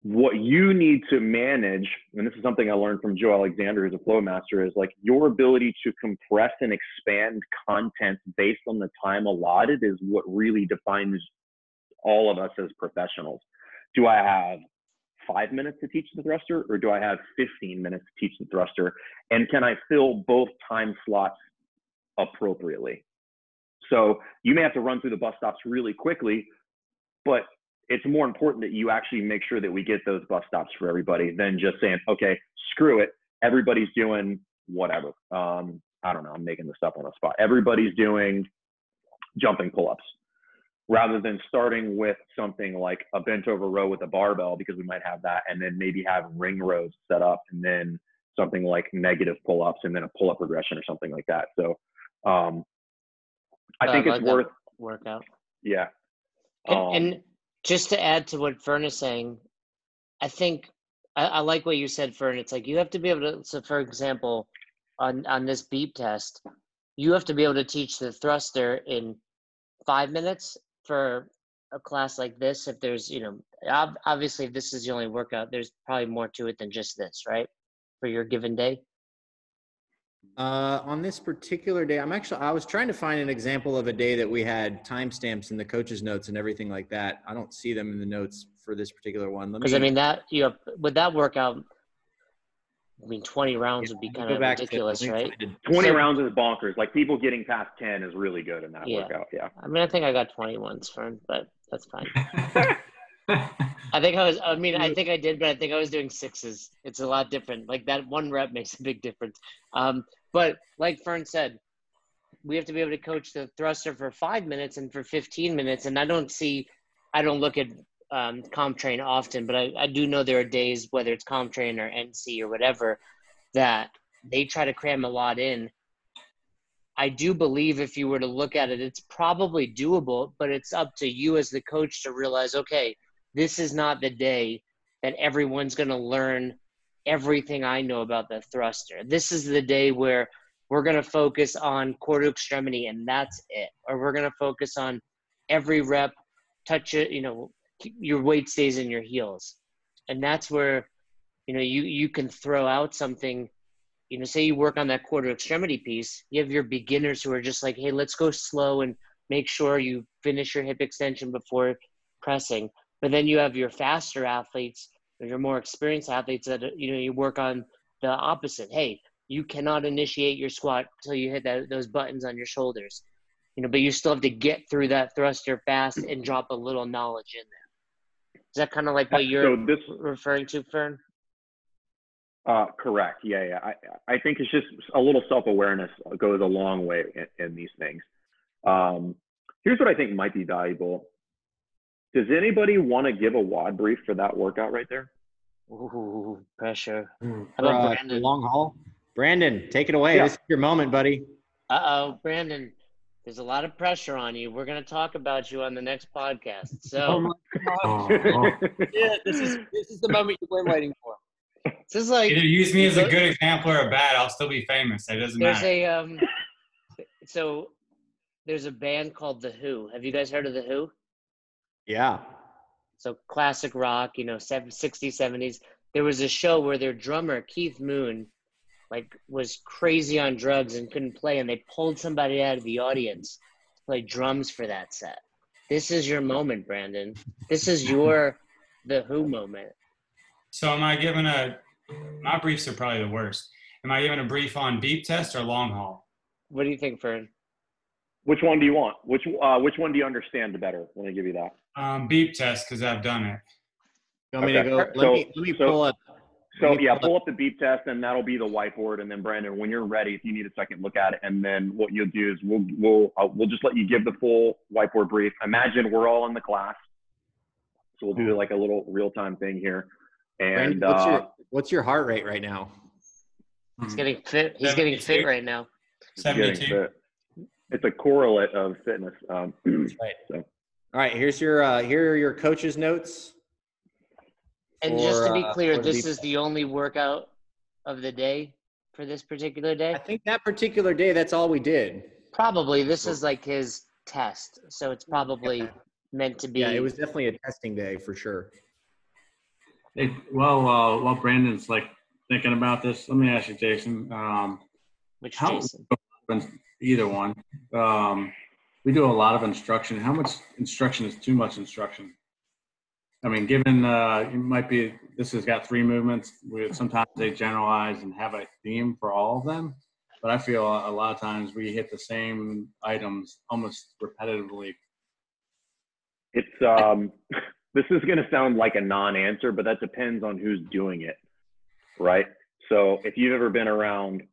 What you need to manage, and this is something I learned from Joe Alexander, who's a flow master, is like your ability to compress and expand content based on the time allotted is what really defines all of us as professionals. Do I have five minutes to teach the thruster or do I have 15 minutes to teach the thruster? And can I fill both time slots appropriately? So you may have to run through the bus stops really quickly, but it's more important that you actually make sure that we get those bus stops for everybody than just saying, okay, screw it. Everybody's doing whatever. Um, I don't know. I'm making this up on the spot. Everybody's doing jumping pull-ups rather than starting with something like a bent over row with a barbell because we might have that and then maybe have ring rows set up and then something like negative pull-ups and then a pull-up progression or something like that so um, i think like it's worth workout. yeah And, Um, and just to add to what Fern is saying, I think I, I like what you said, Fern. It's like you have to be able to. So, for example, on on this beep test, you have to be able to teach the thruster in five minutes for a class like this. If there's, you know, ob- obviously, if this is the only workout, there's probably more to it than just this, right? For your given day. Uh, on this particular day, I'm actually I was trying to find an example of a day that we had timestamps in the coaches' notes and everything like that. I don't see them in the notes for this particular one. Because I mean that you know with that workout, I mean twenty rounds would be kind of back to- ridiculous, right? 20 So- rounds is bonkers like people getting past 10 is really good in that Yeah. workout yeah I mean, I think I got 20 once, Fern, but that's fine. I think I was, I mean, I think I did, but I think I was doing sixes. It's a lot different. Like that one rep makes a big difference. Um, but like Fern said, we have to be able to coach the thruster for five minutes and for 15 minutes. And I don't see, I don't look at um, CompTrain often, but I, I do know there are days, whether it's CompTrain or NC or whatever, that they try to cram a lot in. I do believe if you were to look at it, it's probably doable, but it's up to you as the coach to realize, okay, this is not the day that everyone's going to learn everything I know about the thruster. This is the day where we're going to focus on core to extremity and that's it. Or we're going to focus on every rep, touch it, you know, your weight stays in your heels. And that's where, you know, you, you can throw out something, you know, say you work on that core to extremity piece, you have your beginners who are just like, hey, let's go slow and make sure you finish your hip extension before pressing. But then you have your faster athletes or your more experienced athletes that you know you work on the opposite. Hey you cannot initiate your squat until you hit that, those buttons on your shoulders. You know but you still have to get through that thruster fast and drop a little knowledge in there is that kind of like what you're so this referring to fern Uh, correct. Yeah, yeah. I, I think it's just a little self awareness goes a long way in, in these things. Um, here's what I think might be valuable. Does anybody want to give a WOD brief for that workout right there? Ooh, pressure For, How about uh, Brandon? long haul. Brandon, take it away. Yeah. This is your moment, buddy. uh-oh brandon there's a lot of pressure on you we're going to talk about you on the next podcast so Oh, Yeah, this is this is the moment you've been waiting for. this is like Either use me as a good example or a bad. I'll still be famous. It doesn't There's matter. a um, so there's a band called The Who. Have you guys heard of The Who? Yeah. So classic rock, you know, seven- 60s, 70s. There was a show where their drummer Keith Moon, like, was crazy on drugs and couldn't play, and they pulled somebody out of the audience to play drums for that set. This is your moment, Brandon. This is your The Who moment. So am I given a? My briefs are probably the worst. Am I given a brief on beep test or long haul? What do you think, Fern? Which one do you want? Which uh, which one do you understand better? Let me give you that. Um, beep test because I've done it. You want me to go? Let So- me let me so- pull up. So yeah, pull pull up the beep test, and that'll be the whiteboard. And then Brandon, when you're ready, if you need a second, look at it. And then what you'll do is we'll we'll uh, we'll just let you give the full whiteboard brief. Imagine we're all in the class, so we'll do like a little real time thing here. Brandon, And what's uh, your what's your heart rate right now? He's getting fit. He's getting fit right now. Seventy-two. It's a correlate of fitness. Um, right. So All right, here's your uh, here are your coach's notes. And just to be uh, clear, for the this deep is the only workout of the day for this particular day. I think that particular day, that's all we did. Probably this is like his test, so it's probably meant to be. Yeah, it was definitely a testing day for sure. Hey, well, uh, while Brandon's like thinking about this, let me ask you, Jason. Um, which how Jason. either one? Um, we do a lot of instruction. How much instruction is too much instruction? I mean, given uh, it might be this has got three movements. We sometimes they generalize and have a theme for all of them, but I feel a lot of times we hit the same items almost repetitively. It's um, this is going to sound like a non-answer, but that depends on who's doing it, right? So if you've ever been around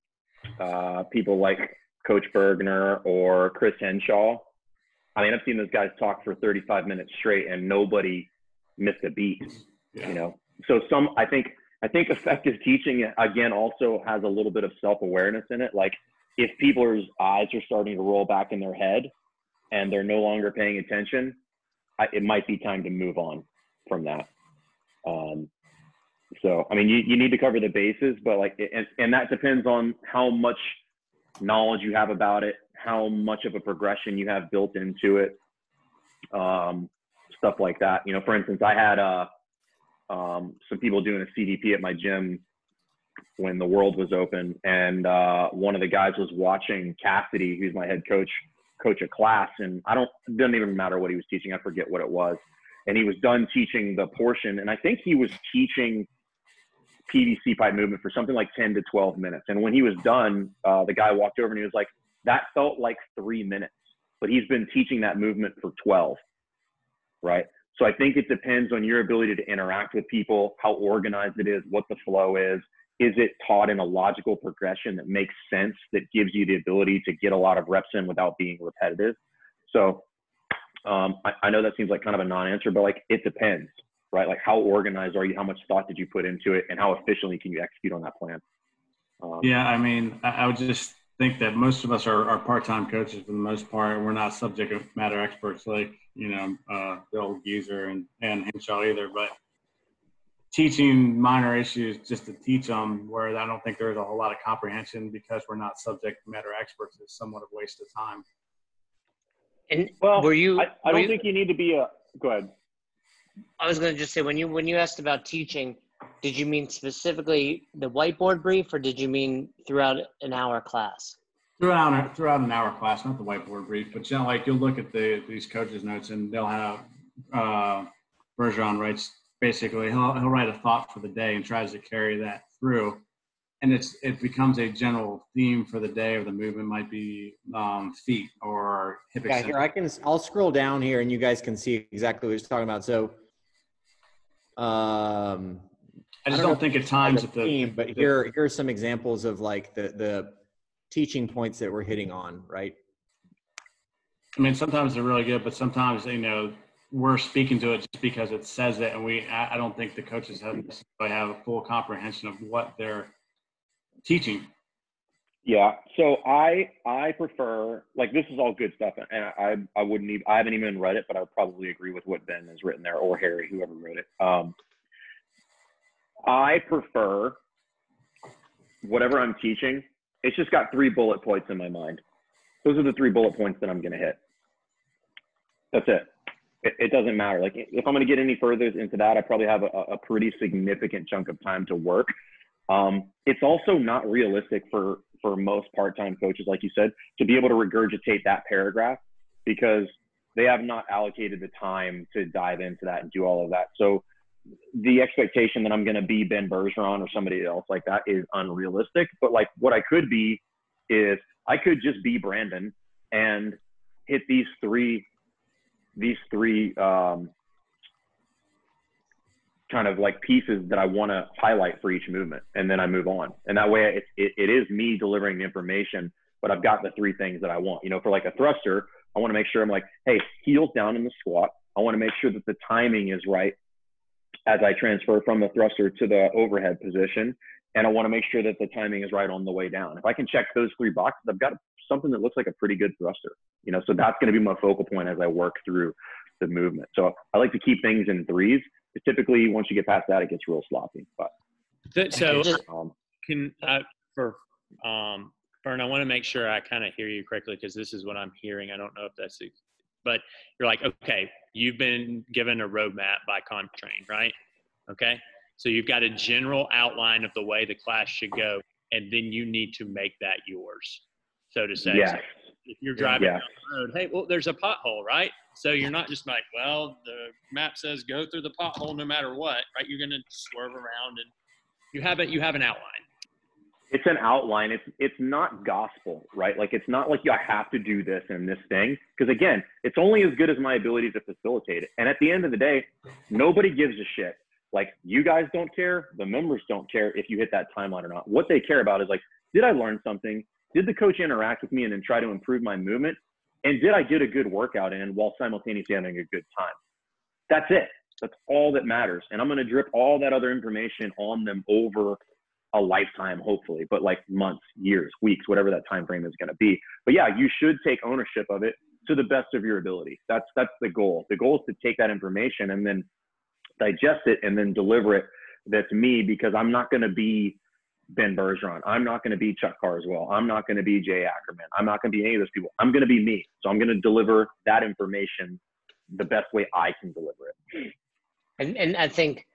uh, people like Coach Bergeron or Chris Hinshaw, I mean, I've seen those guys talk for 35 minutes straight, and nobody missed a beat. Yeah. You know, so some I think I think effective teaching again also has a little bit of self-awareness in it. Like if people's eyes are starting to roll back in their head and they're no longer paying attention, I, it might be time to move on from that. Um, so, I mean, you, you need to cover the bases, but like, and, and that depends on how much knowledge you have about it, how much of a progression you have built into it, um, stuff like that. You know, for instance, I had uh, um, some people doing a CDP at my gym when the world was open, and uh, one of the guys was watching Cassidy, who's my head coach, coach a class, and I don't it doesn't even matter what he was teaching. I forget what it was, and he was done teaching the portion, and I think he was teaching PVC pipe movement for something like 10 to 12 minutes. And when he was done, uh, the guy walked over and he was like, "That felt like three minutes," but he's been teaching that movement for 12, right? So I think it depends on your ability to interact with people, how organized it is, what the flow is. Is it taught in a logical progression that makes sense, that gives you the ability to get a lot of reps in without being repetitive? So um, I, I know that seems like kind of a non-answer, but like it depends, right? Like how organized are you? How much thought did you put into it, and how efficiently can you execute on that plan? Um, Yeah, I mean, I, I would just think that most of us are, are part-time coaches for the most part. We're not subject matter experts like you know uh, Bill Geezer and and Hinshaw either. But teaching minor issues just to teach them, where I don't think there's a whole lot of comprehension because we're not subject matter experts, is somewhat of a waste of time. And Well, were you? I, I were don't you- think you need to be a. Go ahead. I was going to just say when you when you asked about teaching, did you mean specifically the whiteboard brief, or did you mean throughout an hour class? Throughout a, throughout an hour class, not the whiteboard brief, but you know, like you'll look at the these coaches' notes and they'll have uh, Bergeron writes basically he'll he'll write a thought for the day and tries to carry that through, and it's it becomes a general theme for the day or the movement might be um, feet or hip Yeah, here I can. I'll scroll down here, and you guys can see exactly what he's talking about. So, um, I just I don't don't, think at times the theme, but here are some examples of like the the teaching points that we're hitting on, right? I mean, sometimes they're really good, but sometimes you know we're speaking to it just because it says it, and we I I don't think the coaches have necessarily have a full comprehension of what they're teaching. Yeah. So I I prefer like this is all good stuff, and I I wouldn't even I haven't even read it, but I would probably agree with what Ben has written there or Harry, whoever wrote it. Um, I prefer whatever I'm teaching. It's just got three bullet points in my mind. Those are the three bullet points that I'm going to hit. That's it. it. It doesn't matter. Like if I'm going to get any further into that, I probably have a, a pretty significant chunk of time to work. Um, it's also not realistic for for most part-time coaches, like you said, to be able to regurgitate that paragraph because they have not allocated the time to dive into that and do all of that. So the expectation that I'm going to be Ben Bergeron or somebody else like that is unrealistic. But like what I could be is I could just be Brandon and hit these three these three um, kind of like pieces that I want to highlight for each movement, and then I move on. And that way, it, it, it is me delivering the information, but I've got the three things that I want. You know, for like a thruster, I want to make sure I'm like, hey, heels down in the squat. I want to make sure that the timing is right as I transfer from the thruster to the overhead position. And I want to make sure that the timing is right on the way down. If I can check those three boxes, I've got something that looks like a pretty good thruster. You know, so that's going to be my focal point as I work through the movement. So I like to keep things in threes. Typically, once you get past that, it gets real sloppy. But So um, can I, for um, Fern, I want to make sure I kind of hear you correctly because this is what I'm hearing. I don't know if that's, ex- but you're like, okay, you've been given a roadmap by CompTrain, right? Okay, so you've got a general outline of the way the class should go, and then you need to make that yours, so to say. yes, If you're driving yes. down the road, hey, well, there's a pothole, right? So you're not just like, well, the map says go through the pothole no matter what, right? You're going to swerve around and you have it. You have an outline. It's an outline. It's it's not gospel, right? Like it's not like you have to do this and this thing. Because again, it's only as good as my ability to facilitate it. And at the end of the day, nobody gives a shit. Like you guys don't care, the members don't care if you hit that timeline or not. What they care about is like, did I learn something? Did the coach interact with me and then try to improve my movement? And did I get a good workout in while simultaneously having a good time? That's it. That's all that matters. And I'm going to drip all that other information on them over a lifetime, hopefully, but like months, years, weeks, whatever that time frame is going to be. But yeah, you should take ownership of it to the best of your ability. That's that's the goal. The goal is to take that information and then digest it and then deliver it. That's me because I'm not going to be Ben Bergeron. I'm not going to be Chuck Carswell. I'm not going to be Jay Ackerman. I'm not going to be any of those people. I'm going to be me. So I'm going to deliver that information the best way I can deliver it. And and I think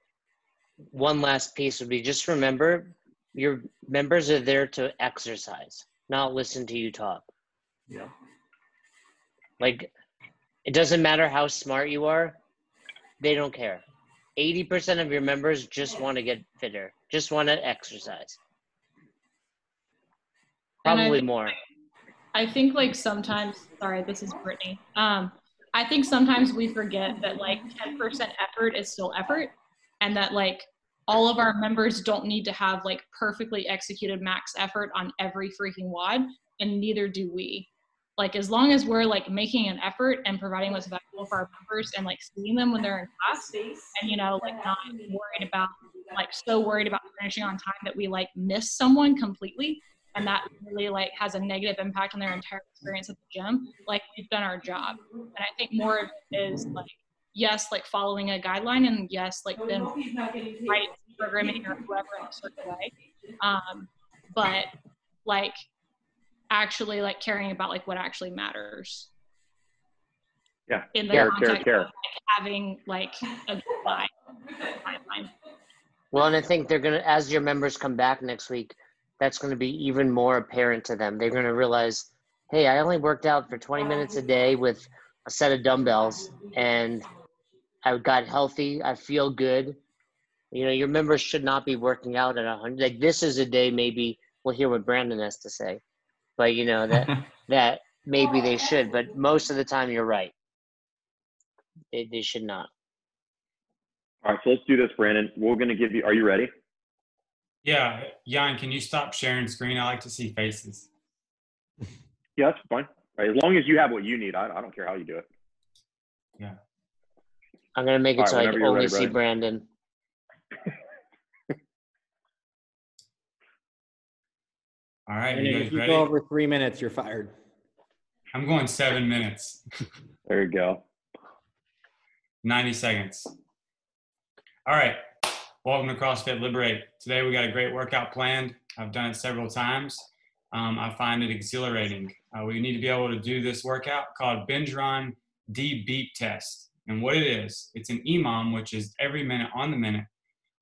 one last piece would be just remember your members are there to exercise, not listen to you talk. Yeah. Like it doesn't matter how smart you are, they don't care. 80% of your members just want to get fitter, just want to exercise. And I Probably more. I think like sometimes, sorry, this is Brittany. Um, I think sometimes we forget that like 10% effort is still effort and that like all of our members don't need to have like perfectly executed max effort on every freaking WOD and neither do we. Like as long as we're like making an effort and providing what's valuable for our members and like seeing them when they're in class and you know like not worried about like so worried about finishing on time that we like miss someone completely and that really like has a negative impact on their entire experience at the gym like we've done our job and i think more of it is like yes like following a guideline and yes like then right programming or whoever in a certain way um, but like actually like caring about like what actually matters Yeah. in the Care, care, context care. of like, having like a guideline Well, and I think they're gonna, as your members come back next week, that's gonna be even more apparent to them. They're gonna realize, hey, I only worked out for 20 minutes a day with a set of dumbbells, and I got healthy. I feel good. You know, your members should not be working out at 100. Like this is a day maybe we'll hear what Brandon has to say, but you know that that maybe they should. But most of the time, you're right. They they should not. All right, so let's do this, Brandon. We're going to give you, are you ready? Yeah, Jan, can you stop sharing screen? I like to see faces. Yeah, that's fine. All right, as long as you have what you need, I, I don't care how you do it. I'm gonna make it All right, so I can only ready, see Brandon. All right, And you if you ready? go over three minutes, you're fired. I'm going seven minutes, There you go. 90 seconds. All right, welcome to CrossFit Liberate. Today we got a great workout planned. I've done it several times. Um, I find it exhilarating. Uh, we need to be able to do this workout called Binge Run D Beep Test. And what it is, it's an EMOM, which is every minute on the minute.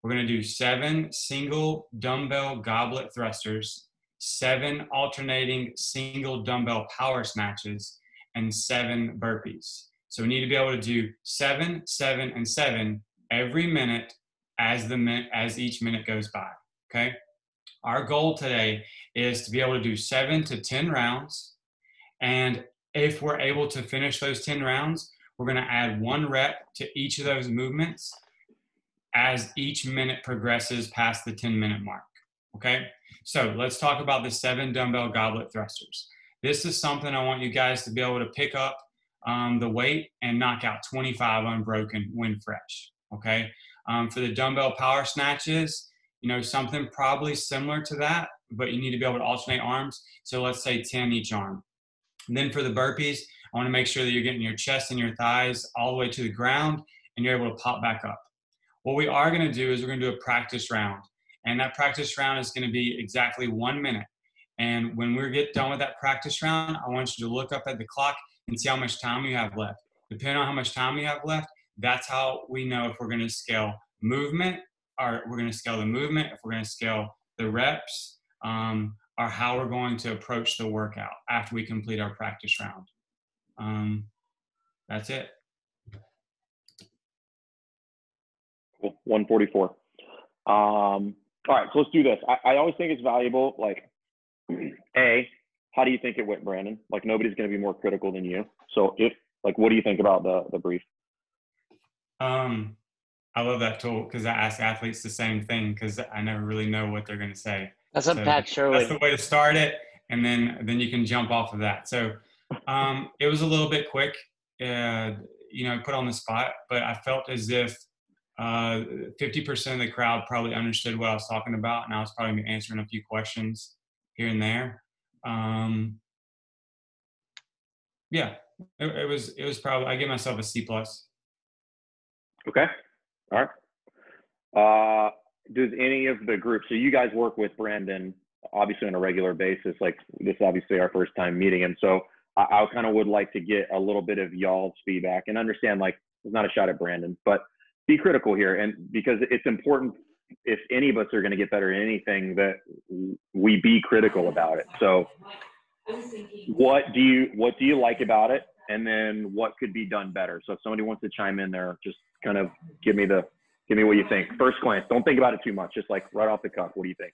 We're going to do seven single dumbbell goblet thrusters, seven alternating single dumbbell power snatches, and seven burpees. So we need to be able to do seven, seven, and seven every minute as the min- as each minute goes by. Okay. Our goal today is to be able to do seven to ten rounds, and if we're able to finish those ten rounds, we're going to add one rep to each of those movements as each minute progresses past the 10 minute mark. Okay, so let's talk about the seven dumbbell goblet thrusters. This is something I want you guys to be able to pick up um, the weight and knock out 25 unbroken when fresh. Okay, um, for the dumbbell power snatches, you know, something probably similar to that, but you need to be able to alternate arms. So let's say 10 each arm. And then for the burpees, I want to make sure that you're getting your chest and your thighs all the way to the ground and you're able to pop back up. What we are going to do is we're going to do a practice round. And that practice round is going to be exactly one minute. And when we get done with that practice round, I want you to look up at the clock and see how much time you have left. Depending on how much time you have left, that's how we know if we're going to scale movement or we're going to scale the movement, if we're going to scale the reps, um, or how we're going to approach the workout after we complete our practice round. Um, that's it. Cool. 144. Um, all right, so let's do this. I, I always think it's valuable. Like, a, how do you think it went, Brandon? Like, nobody's going to be more critical than you. So, if like, what do you think about the the brief? Um, I love that tool because I ask athletes the same thing because I never really know what they're going to say. That's what So Pat Sherwood. That's the way to start it, and then then you can jump off of that. So um, it was a little bit quick, uh, you know, put on the spot, but I felt as if uh, 50% of the crowd probably understood what I was talking about, and I was probably answering a few questions here and there. Um, yeah, it, it was it was probably I give myself a C plus. Okay. All right. Uh, does any of the groups, so you guys work with Brandon obviously on a regular basis, like this is obviously our first time meeting him. So I, I kind of would like to get a little bit of y'all's feedback and understand like it's not a shot at Brandon, but be critical here. And because it's important if any of us are going to get better at anything that we be critical about it. So what do you, what do you like about it? And then what could be done better? So if somebody wants to chime in there, just kind of give me the, give me what you think. First glance, don't think about it too much. Just like right off the cuff, what do you think?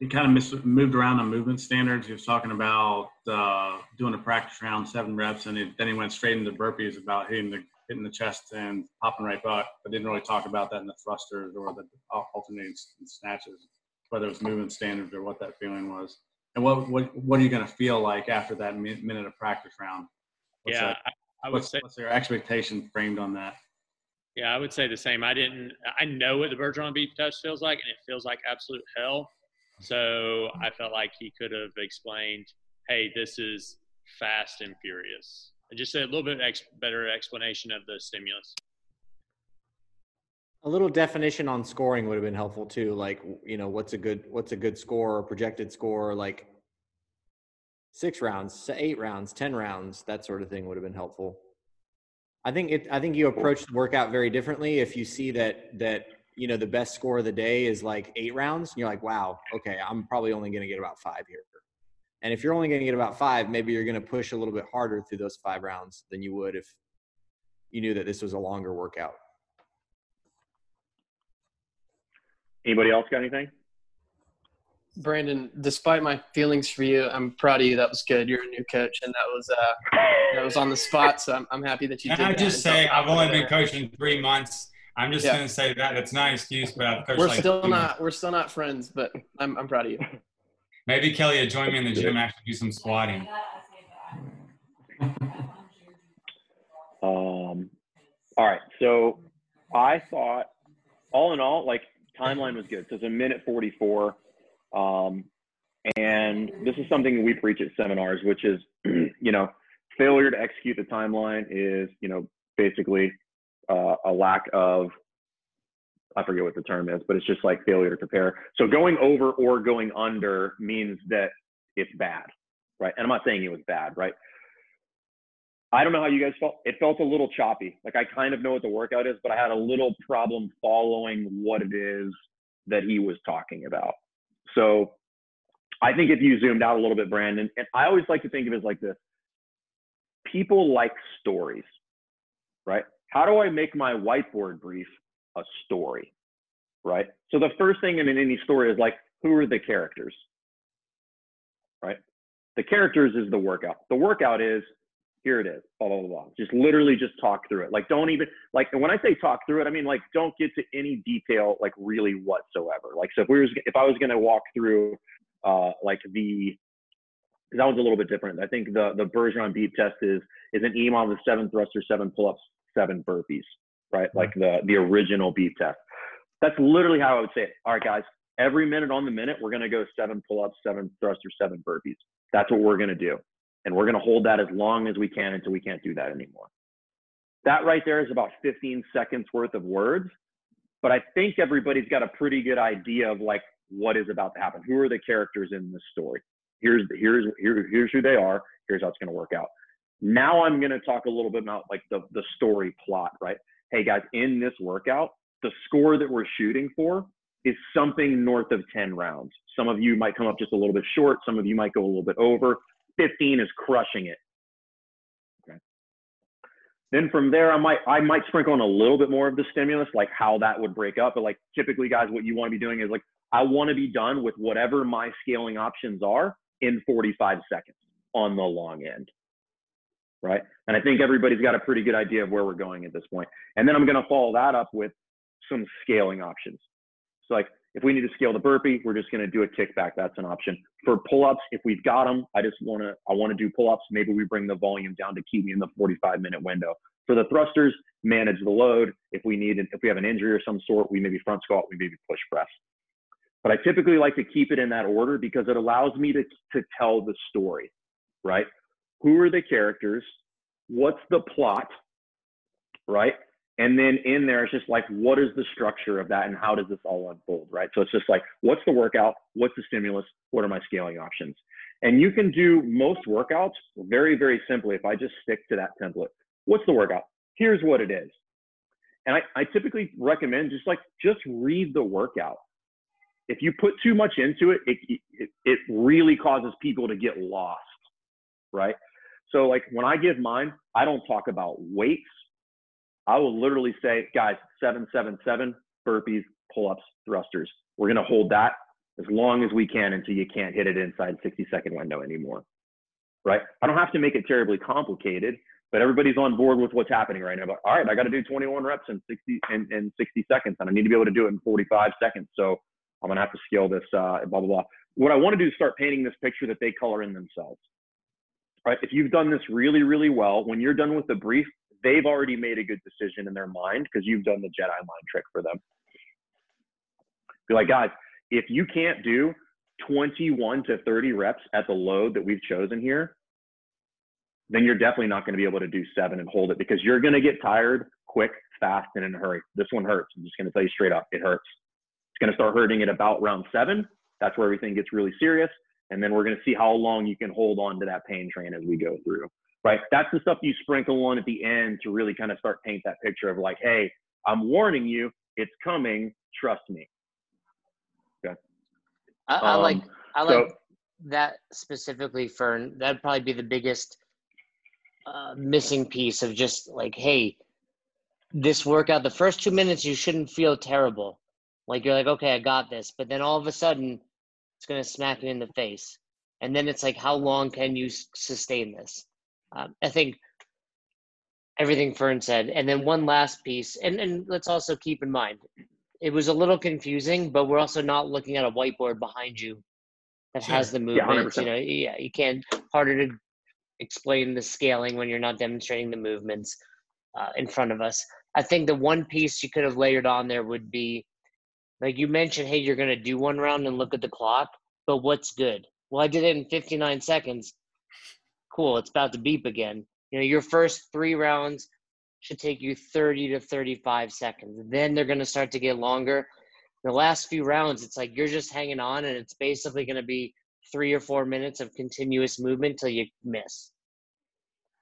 He kind of mis- moved around on movement standards. He was talking about uh, doing a practice round, seven reps, and he, then he went straight into burpees about hitting the hitting the chest and popping right butt, but didn't really talk about that in the thrusters or the alternating snatches, whether it was movement standards or what that feeling was. And what what what are you going to feel like after that minute of practice round? What's yeah, that- I, I would what's, say what's their expectation framed on that? Yeah, I would say the same. I didn't. I know what the Bergeron beep test feels like, and it feels like absolute hell. So I felt like he could have explained, "Hey, this is fast and furious." And just a little bit ex- better explanation of the stimulus. A little definition on scoring would have been helpful too. Like, you know, what's a good what's a good score or projected score? Like six rounds, eight rounds, ten rounds, that sort of thing would have been helpful. I think it. I think you approach the workout very differently if you see that that you know the best score of the day is like eight rounds. And you're like, wow, okay, I'm probably only going to get about five here. And if you're only going to get about five, maybe you're going to push a little bit harder through those five rounds than you would if you knew that this was a longer workout. Anybody else got anything? Brandon, despite my feelings for you, I'm proud of you. That was good. You're a new coach, and that was uh, that was on the spot. So I'm, I'm happy that you Can did I that just and say I've only been confident. coaching three months. I'm just Yeah. gonna say that that's not an excuse, but I've coached We're like still two not we're still not friends, but I'm I'm proud of you. Maybe Kelly will join me in the gym after do some squatting. Um, all right. So I thought, all in all, like timeline was good. So it's a minute 44. Um, and this is something we preach at seminars, which is, you know, failure to execute the timeline is, you know, basically uh, a lack of, I forget what the term is, but it's just like failure to prepare. So going over or going under means that it's bad, right? And I'm not saying it was bad, right? I don't know how you guys felt. It felt a little choppy. Like I kind of know what the workout is, but I had a little problem following what it is that he was talking about. So I think if you zoomed out a little bit, Brandon, and I always like to think of it as like this people like stories, right? How do I make my whiteboard brief a story, right? So the first thing in any story is like, who are the characters, right? The characters is the workout. The workout is here it is, blah, blah, blah, blah. Just literally just talk through it. Like, don't even, like, and when I say talk through it, I mean, like, don't get to any detail, like, really whatsoever. Like, so if we was, if I was going to walk through, uh, like the, that one's a little bit different. I think the, the Bergeron beep test is, is an EMOM with seven thrusters, seven pull-ups, seven burpees, right? Mm-hmm. Like the, the original beep test. That's literally how I would say it. All right, guys, every minute on the minute, we're going to go seven pull-ups, seven thrusters, seven burpees. That's what we're going to do. And we're going to hold that as long as we can until we can't do that anymore. That right there is about 15 seconds worth of words. But I think everybody's got a pretty good idea of like what is about to happen. Who are the characters in this story? Here's here's here, here's who they are. Here's how it's going to work out. Now I'm going to talk a little bit about like the the story plot, right? Hey guys, in this workout, the score that we're shooting for is something north of 10 rounds. Some of you might come up just a little bit short. Some of you might go a little bit over. 15 is crushing it. Okay. Then from there, I might I might sprinkle in a little bit more of the stimulus, like how that would break up. But like typically, guys, what you want to be doing is like I want to be done with whatever my scaling options are in 45 seconds on the long end. Right. And I think everybody's got a pretty good idea of where we're going at this point. And then I'm going to follow that up with some scaling options. So like if we need to scale the burpee, we're just going to do a kickback. That's an option. For pull-ups, if we've got them, I just want to I want to do pull-ups. Maybe we bring the volume down to keep me in the 45 minute window. For the thrusters, manage the load. If we need if we have an injury or some sort, we maybe front squat, we maybe push press. But I typically like to keep it in that order because it allows me to to tell the story, right? Who are the characters? What's the plot? Right? And then in there, it's just like, what is the structure of that and how does this all unfold, right? So it's just like, what's the workout? What's the stimulus? What are my scaling options? And you can do most workouts very, very simply if I just stick to that template. What's the workout? Here's what it is. And I, I typically recommend just like, just read the workout. If you put too much into it, it, it, it really causes people to get lost, right? So like when I give mine, I don't talk about weights. I will literally say, guys, 777 burpees, pull ups, thrusters. We're going to hold that as long as we can until you can't hit it inside 60 second window anymore. Right? I don't have to make it terribly complicated, but everybody's on board with what's happening right now. But all right, I got to do 21 reps in 60 in, in 60 seconds, and I need to be able to do it in 45 seconds. So I'm gonna have to scale this. Uh, blah blah blah. What I want to do is start painting this picture that they color in themselves. Right? If you've done this really, really well, when you're done with the brief, they've already made a good decision in their mind because you've done the Jedi mind trick for them. Be like, guys, if you can't do 21 to 30 reps at the load that we've chosen here, then you're definitely not going to be able to do seven and hold it because you're going to get tired quick, fast, and in a hurry. This one hurts. I'm just going to tell you straight up, it hurts. It's going to start hurting at about round seven. That's where everything gets really serious. And then we're going to see how long you can hold on to that pain train as we go through right? That's the stuff you sprinkle on at the end to really kind of start paint that picture of like, hey, I'm warning you, it's coming, trust me. Okay. I, I um, like I like so, that specifically, Fern. That'd probably be the biggest uh, missing piece of just like, hey, this workout. The first two minutes, you shouldn't feel terrible. Like you're like, okay, I got this, but then all of a sudden, it's gonna smack you in the face, and then it's like, how long can you sustain this? Um, I think everything Fern said. And then one last piece, and, and let's also keep in mind, it was a little confusing, but we're also not looking at a whiteboard behind you that sure. has the movement. Yeah, you know, yeah, you can't harder to explain the scaling when you're not demonstrating the movements uh, in front of us. I think the one piece you could have layered on there would be, like you mentioned, hey, you're to do one round and look at the clock, but what's good? Well, I did it in 59 seconds cool, it's about to beep again. You know, your first three rounds should take you 30 to 35 seconds. Then they're to start to get longer. The last few rounds, it's like you're just hanging on, and it's basically to be three or four minutes of continuous movement till you miss.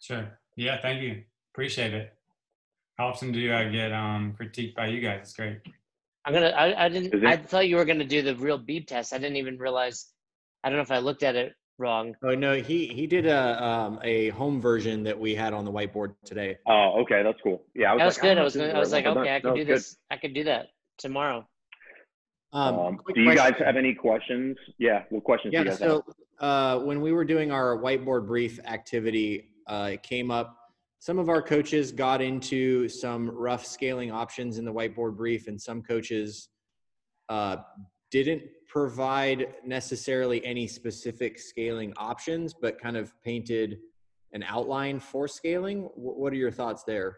Sure. Yeah. Thank you. Appreciate it. How often do I get um, critiqued by you guys? It's great. I'm gonna. I, I didn't. I thought you were gonna do the real beep test. I didn't even realize. I don't know if I looked at it wrong. Oh no, he he did a um, a home version that we had on the whiteboard today. Oh, okay, that's cool. Yeah, I was that was like, good. I was gonna, I was like, okay, I can do this. Good. I could do that tomorrow. Um, um, do you question. guys have any questions? Yeah, what questions? Do you guys have? Yeah, so uh, when we were doing our whiteboard brief activity, uh, it came up. Some of our coaches got into some rough scaling options in the whiteboard brief, and some coaches uh, didn't provide necessarily any specific scaling options, but kind of painted an outline for scaling. What are your thoughts there?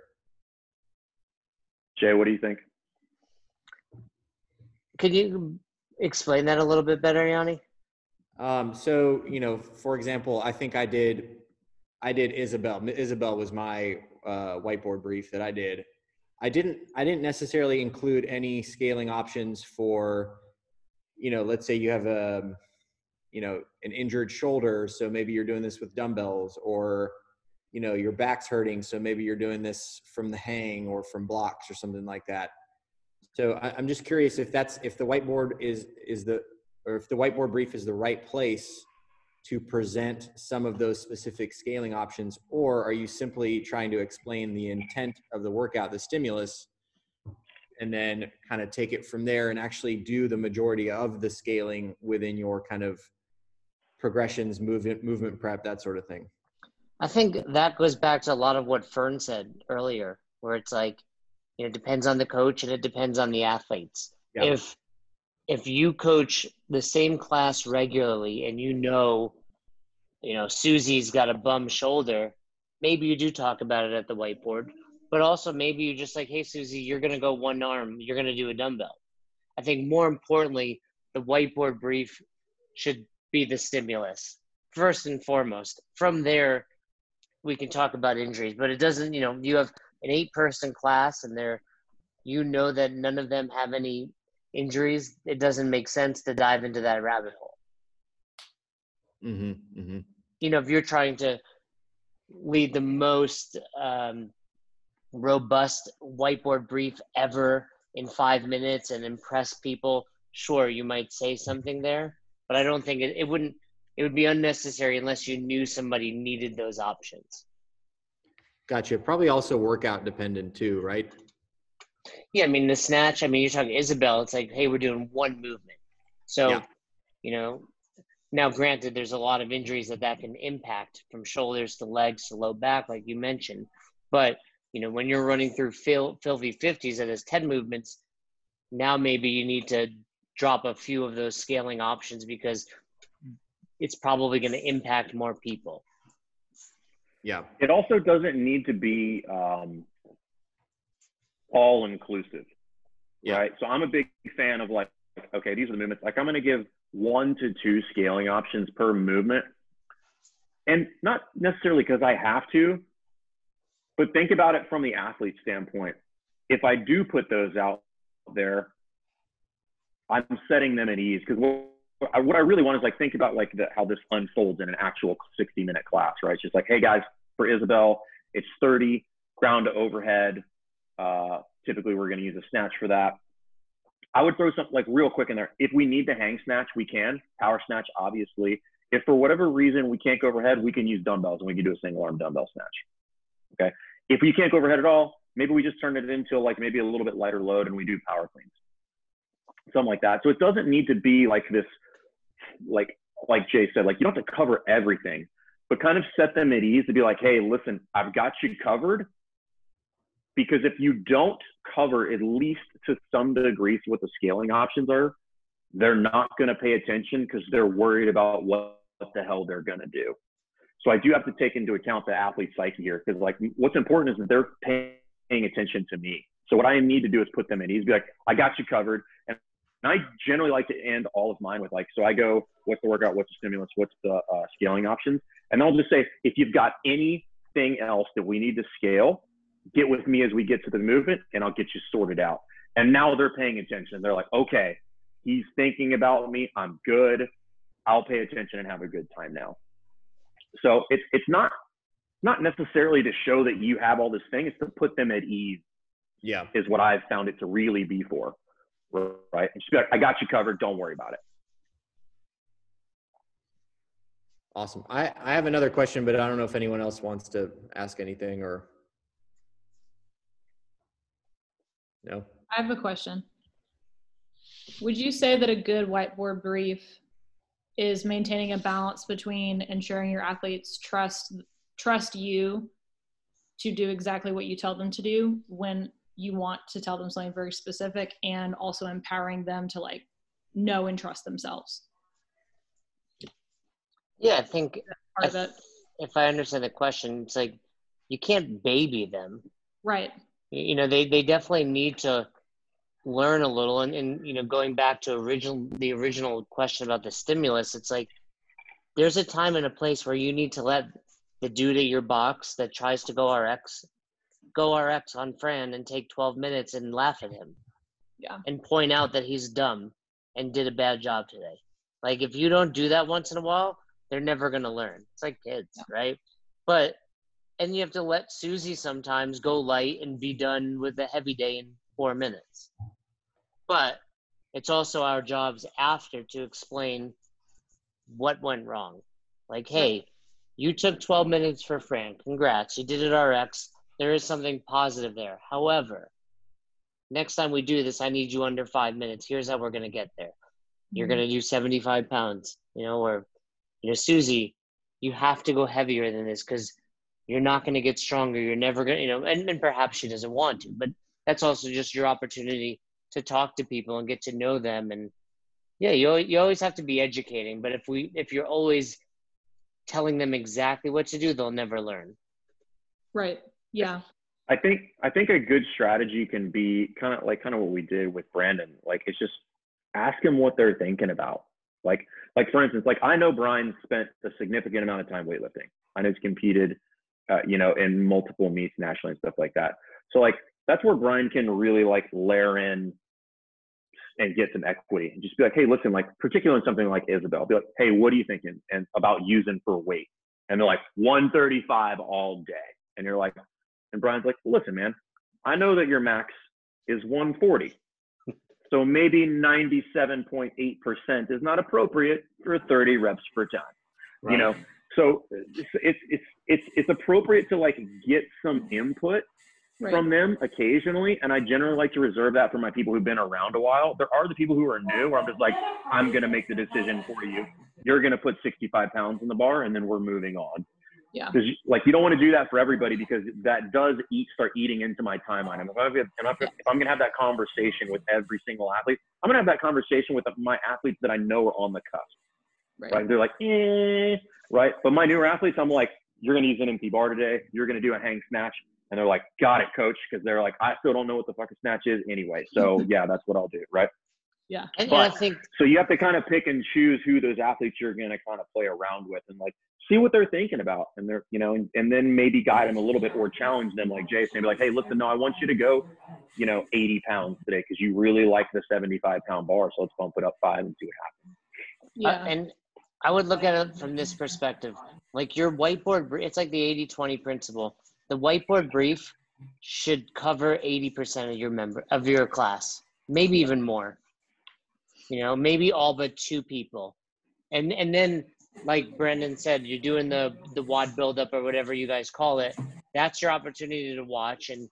Jay, what do you think? Could you explain that a little bit better, Yanni? Um, so, you know, for example, I think I did I did Isabel. Isabel was my uh, whiteboard brief that I did. I didn't I didn't necessarily include any scaling options for, you know, let's say you have a, you know, an injured shoulder, so maybe you're doing this with dumbbells, or, you know, your back's hurting, so maybe you're doing this from the hang or from blocks or something like that. So I, I'm just curious if that's if the whiteboard is is the or if the whiteboard brief is the right place to present some of those specific scaling options, or are you simply trying to explain the intent of the workout, the stimulus, and then kind of take it from there and actually do the majority of the scaling within your kind of progressions, movement, movement prep, that sort of thing? I think that goes back to a lot of what Fern said earlier, where it's like, you know, it depends on the coach and it depends on the athletes. Yeah. If if you coach the same class regularly and you know, you know, Susie's got a bum shoulder, maybe you do talk about it at the whiteboard. But also maybe you're just like, hey Susie, you're gonna go one arm, you're gonna do a dumbbell. I think more importantly, the whiteboard brief should be the stimulus first and foremost. From there, we can talk about injuries, but it doesn't, you know, you have an eight person class and they're, you know that none of them have any injuries. It doesn't make sense to dive into that rabbit hole. Mm-hmm, mm-hmm. You know, if you're trying to lead the most um, robust whiteboard brief ever in five minutes and impress people, sure, you might say something there, but I don't think it, it wouldn't, it would be unnecessary unless you knew somebody needed those options. Gotcha. Probably also workout dependent too, right? Yeah, I mean the snatch. I mean you're talking Isabel. It's like, hey, we're doing one movement. So, Yeah. you know, now granted, there's a lot of injuries that that can impact from shoulders to legs to low back, like you mentioned. But you know, when you're running through fil- filthy fifties that has ten movements, now maybe you need to drop a few of those scaling options because it's probably going to impact more people. Yeah. It also doesn't need to be um, all inclusive, Yeah. right? So I'm a big fan of like, okay, these are the movements. Like I'm going to give one to two scaling options per movement, and not necessarily because I have to, but think about it from the athlete standpoint. If I do put those out there, I'm setting them at ease because what I, what I really want is like think about like the, how this unfolds in an actual 60 minute class, right? It's just like, hey guys, for Isabel, it's 30 ground to overhead. Uh, typically, we're going to use a snatch for that. I would throw something like real quick in there. If we need to hang snatch, we can. Power snatch, obviously. If for whatever reason we can't go overhead, we can use dumbbells and we can do a single arm dumbbell snatch. Okay. If we can't go overhead at all, maybe we just turn it into like maybe a little bit lighter load and we do power cleans, something like that. So it doesn't need to be like this, like like Jay said, like you don't have to cover everything, but kind of set them at ease to be like, hey, listen, I've got you covered. Because if you don't cover at least to some degree what the scaling options are, they're not going to pay attention because they're worried about what the hell they're going to do. So I do have to take into account the athlete psyche here because like what's important is that they're paying attention to me. So what I need to do is put them at ease, be like, I got you covered. And I generally like to end all of mine with like, so I go, what's the workout, what's the stimulus, what's the uh, scaling options, and I'll just say, if you've got anything else that we need to scale, get with me as we get to the movement, and I'll get you sorted out. And now they're paying attention. They're like, okay, he's thinking about me. I'm good. I'll pay attention and have a good time now. So it's it's not not necessarily to show that you have all this thing. It's to put them at ease. Yeah. Is what I've found it to really be for. Right. And just be like, I got you covered. Don't worry about it. Awesome. I, I have another question, but I don't know if anyone else wants to ask anything or. No. I have a question. Would you say that a good whiteboard brief is maintaining a balance between ensuring your athletes trust trust you to do exactly what you tell them to do when you want to tell them something very specific and also empowering them to like know and trust themselves? Yeah, I think Part of I- it. if I understand the question, it's like you can't baby them. Right. You know they, they definitely need to learn a little and, and you know going back to original the original question about the stimulus it's like there's a time and a place where you need to let the dude at your box that tries to go RX, go RX on Fran and take 12 minutes and laugh at him Yeah. and point out that he's dumb and did a bad job today. Like if you don't do that once in a while, they're never gonna learn. It's like kids, right? But and you have to let Susie sometimes go light and be done with a heavy day in four minutes. But it's also our jobs after to explain what went wrong. Like, hey, you took 12 minutes for Fran. Congrats. You did it RX. There is something positive there. However, next time we do this, I need you under five minutes. Here's how we're going to get there. You're mm-hmm. going to do 75 pounds, you know, or, you know, Susie, you have to go heavier than this because you're not going to get stronger. You're never going to, you know, and, and perhaps she doesn't want to, but that's also just your opportunity to talk to people and get to know them. And yeah, you, you always have to be educating, but if we, if you're always telling them exactly what to do, they'll never learn. Right. Yeah. I think I think a good strategy can be kind of like kind of what we did with Brandon. Like it's just ask him what they're thinking about. Like like for instance, like I know Brian spent a significant amount of time weightlifting. I know he's competed, uh, you know, in multiple meets nationally and stuff like that. So like that's where Brian can really like layer in and get some equity and just be like, hey, listen, like particularly in something like Isabel, be like, hey, what are you thinking and about using for weight? And they're like 135 all day, and you're like, and Brian's like, listen, man, I know that your max is 140. So maybe 97.8% is not appropriate for 30 reps per time. You know, so it's, it's it's it's appropriate to like get some input Right. from them occasionally, and I generally like to reserve that for my people who've been around a while. There are the people who are new, where I'm just like, I'm gonna make the decision for you. You're gonna put 65 pounds in the bar, and then we're moving on Yeah. because like you don't want to do that for everybody because that does eat start eating into my timeline. If, I'm, if, I'm, if I'm gonna have that conversation with every single athlete, I'm gonna have that conversation with my athletes that I know are on the cusp. Right. Right? They're like, eh, right. But my newer athletes, I'm like, you're gonna use an empty bar today. You're gonna do a hang snatch, and they're like, got it, coach, because they're like, I still don't know what the fuck a snatch is anyway. So yeah, that's what I'll do, right? Yeah. And, and I think So you have to kind of pick and choose who those athletes you're going to kind of play around with and like see what they're thinking about. And they're, you know, and, and then maybe guide them a little bit or challenge them like Jason and be like, hey, listen, no, I want you to go, you know, 80 pounds today because you really like the 75 pound bar. So let's bump it up five and see what happens. Yeah. Uh, and I would look at it from this perspective. Like your whiteboard, it's like the 80 20 principle. The whiteboard brief should cover 80% of your member of your class, maybe even more. You know, maybe all but two people. And and then like Brendan said, you're doing the the WOD buildup or whatever you guys call it. That's your opportunity to watch and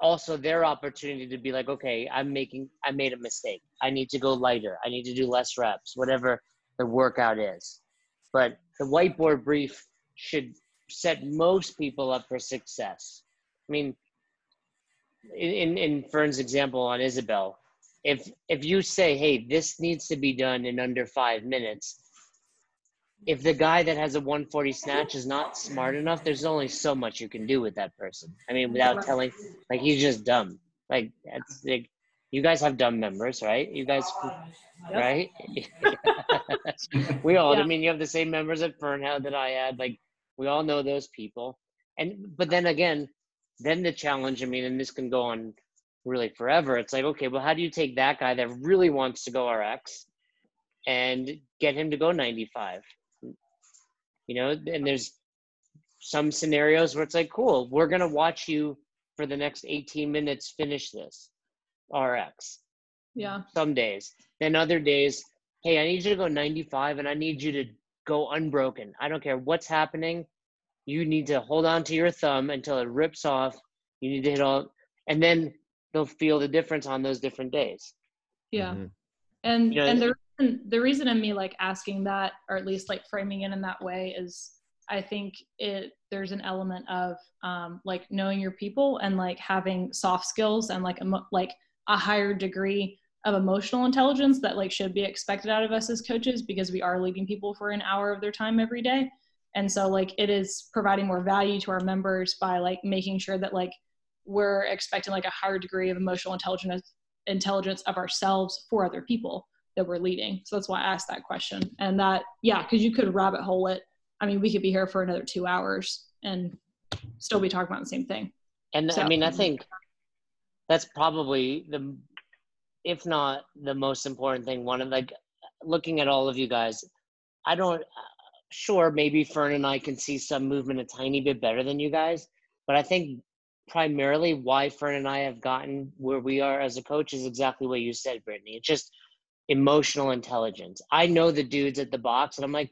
also their opportunity to be like, okay, I'm making I made a mistake. I need to go lighter. I need to do less reps, whatever the workout is. But the whiteboard brief should set most people up for success. I mean, in, in, Fern's example on Isabel, if if you say, hey, this needs to be done in under five minutes, if the guy that has a 140 snatch is not smart enough, there's only so much you can do with that person. I mean, without telling, like he's just dumb. Like that's like, you guys have dumb members, right? You guys, oh, right? we all. Yeah. I mean, you have the same members at Fern had that I had. Like we all know those people. And but then again, then the challenge. I mean, and this can go on really forever. It's like, okay, well, how do you take that guy that really wants to go RX and get him to go 95? You know, and there's some scenarios where it's like, cool, we're gonna watch you for the next 18 minutes finish this RX. Yeah. Some days. Then other days, hey, I need you to go 95 and I need you to go unbroken. I don't care what's happening. You need to hold on to your thumb until it rips off. You need to hit all, and then they'll feel the difference on those different days. Yeah. Mhm. And You know, and the reason, the reason in me like asking that or at least like framing it in that way is I think it there's an element of um, like knowing your people and like having soft skills and like emo- like a higher degree of emotional intelligence that like should be expected out of us as coaches because we are leading people for an hour of their time every day. And so like it is providing more value to our members by like making sure that like we're expecting like a higher degree of emotional intelligence intelligence of ourselves for other people that we're leading. So that's why i asked that question. And that yeah because you could rabbit hole it. I mean, we could be here for another two hours and still be talking about the same thing. And So- I mean, I think that's probably the, if not the most important thing. One of like looking at all of you guys, I don't. Sure, maybe Fern and I can see some movement a tiny bit better than you guys, but I think primarily why Fern and I have gotten where we are as a coach is exactly what you said, Brittany. It's just emotional intelligence. I know the dudes at the box, and I'm like,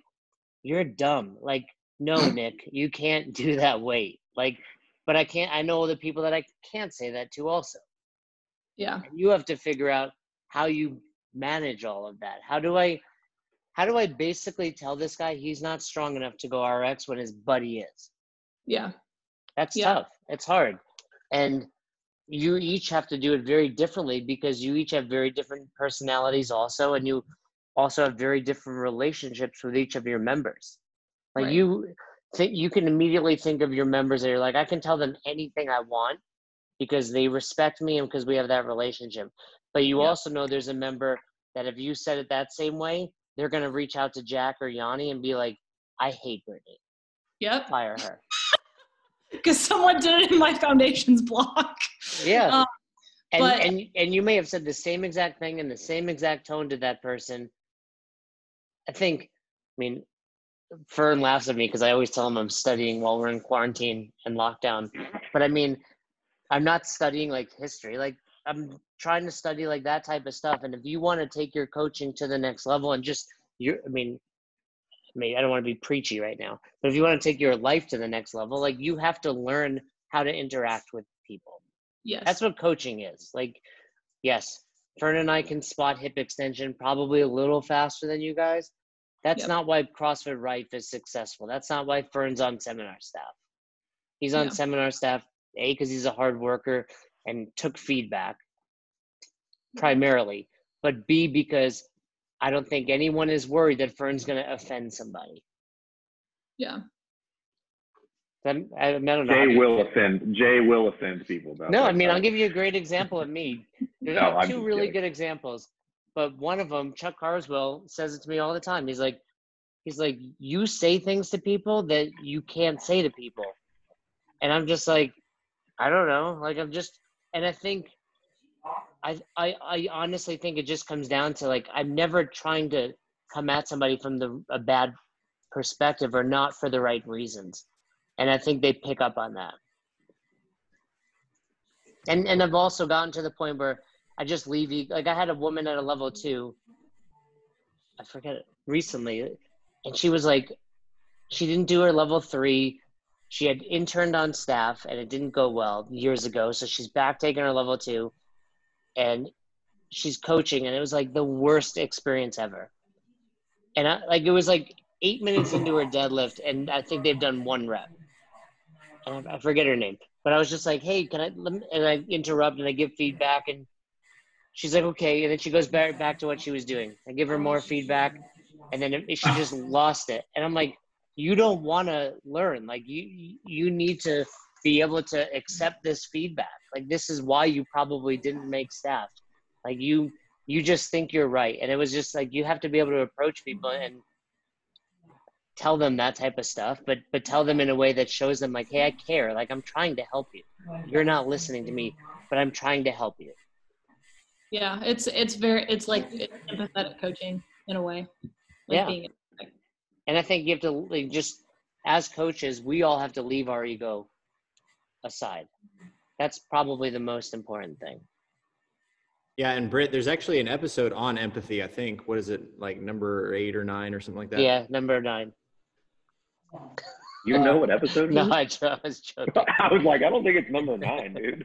you're dumb. Like, no, Nick, you can't do that weight. Like, but I can't. I know the people that I can't say that to also. Yeah. And you have to figure out how you manage all of that. How do I? How do I basically tell this guy he's not strong enough to go RX when his buddy is? Yeah. That's Yeah. tough. It's hard. And you each have to do it very differently because you each have very different personalities also and you also have very different relationships with each of your members. Like Right. you think you can immediately think of your members that you're like, I can tell them anything I want because they respect me and because we have that relationship. But you Yeah. also know there's a member that if you said it that same way, they're gonna reach out to Jack or Yanni and be like, I hate Brittany. Yep. Fire her. Because someone did it in my foundation's block. Yeah. Um, and, but- and and you may have said the same exact thing in the same exact tone to that person. I think, I mean, Fern laughs at me because I always tell him I'm studying while we're in quarantine and lockdown. But I mean, I'm not studying like history. Like I'm trying to study like that type of stuff. And if you want to take your coaching to the next level and just you, I mean, I mean, I don't want to be preachy right now, but if you want to take your life to the next level, like you have to learn how to interact with people. Yes. That's what coaching is. Like, yes, Fern and I can spot hip extension probably a little faster than you guys. That's Yep. not why CrossFit Rife is successful. That's not why Fern's on seminar staff. He's on Yeah. seminar staff, A, because he's a hard worker and took feedback mm-hmm. primarily, but B, because I don't think anyone is worried that Fern's going to offend somebody. yeah. I'm- I, I don't know. how Jay will offend. Jay will offend people about No, that I mean, I'll give you a great example of me. There's No, like I'm two really kidding. good examples, but one of them, Chuck Carswell, says it to me all the time. He's like, he's like, you say things to people that you can't say to people, and I'm just like, I don't know, like I'm just, and I think, I I I honestly think it just comes down to like I'm never trying to come at somebody from the a bad perspective or not for the right reasons, and I think they pick up on that and and I've also gotten to the point where I just leave you like I had a woman at a level two. I forget recently, and she was like, she didn't do her level three. She had interned on staff, and it didn't go well years ago. So she's back taking her level two, and she's coaching, and it was like the worst experience ever. And I, like it was like eight minutes into her deadlift, and I think they've done one rep. And I, I forget her name, but I was just like, "Hey, can I?" And I interrupt and I give feedback, and she's like, "Okay," and then she goes back back to what she was doing. I give her more feedback, and then it, she just lost it. And I'm like, "You don't want to learn. Like you you need to be able to accept this feedback. Like this is why you probably didn't make staff. Like you you just think you're right, and it was just like you have to be able to approach people and." tell them that type of stuff but but tell them in a way that shows them like hey i care like i'm trying to help you you're not listening to me but i'm trying to help you Yeah. It's it's very it's like it's empathetic coaching in a way. Like Yeah. being and i think you have to like, just as coaches we all have to leave our ego aside that's probably the most important thing Yeah, and Britt, there's actually an episode on empathy. I think. What is it like, number eight or nine or something like that? yeah number nine You know what episode? it no is? i, jo- I was joking I was like, I don't think it's number nine, dude.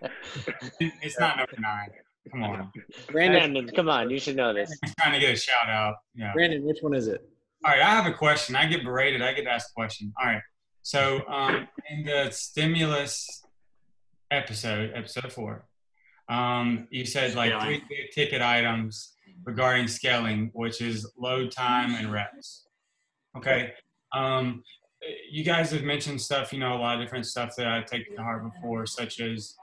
It's not number nine. Come on. Brandon, Brandon, come on you should know this I'm trying to get a shout out. Yeah. Brandon, which one is it? All right, I have a question. I get berated. I get asked a question. All right. So um, in the stimulus episode, episode four, um, you said like three big ticket items regarding scaling, which is load time and reps. Okay. Um, you guys have mentioned stuff, you know, a lot of different stuff that I've taken to heart before, such as,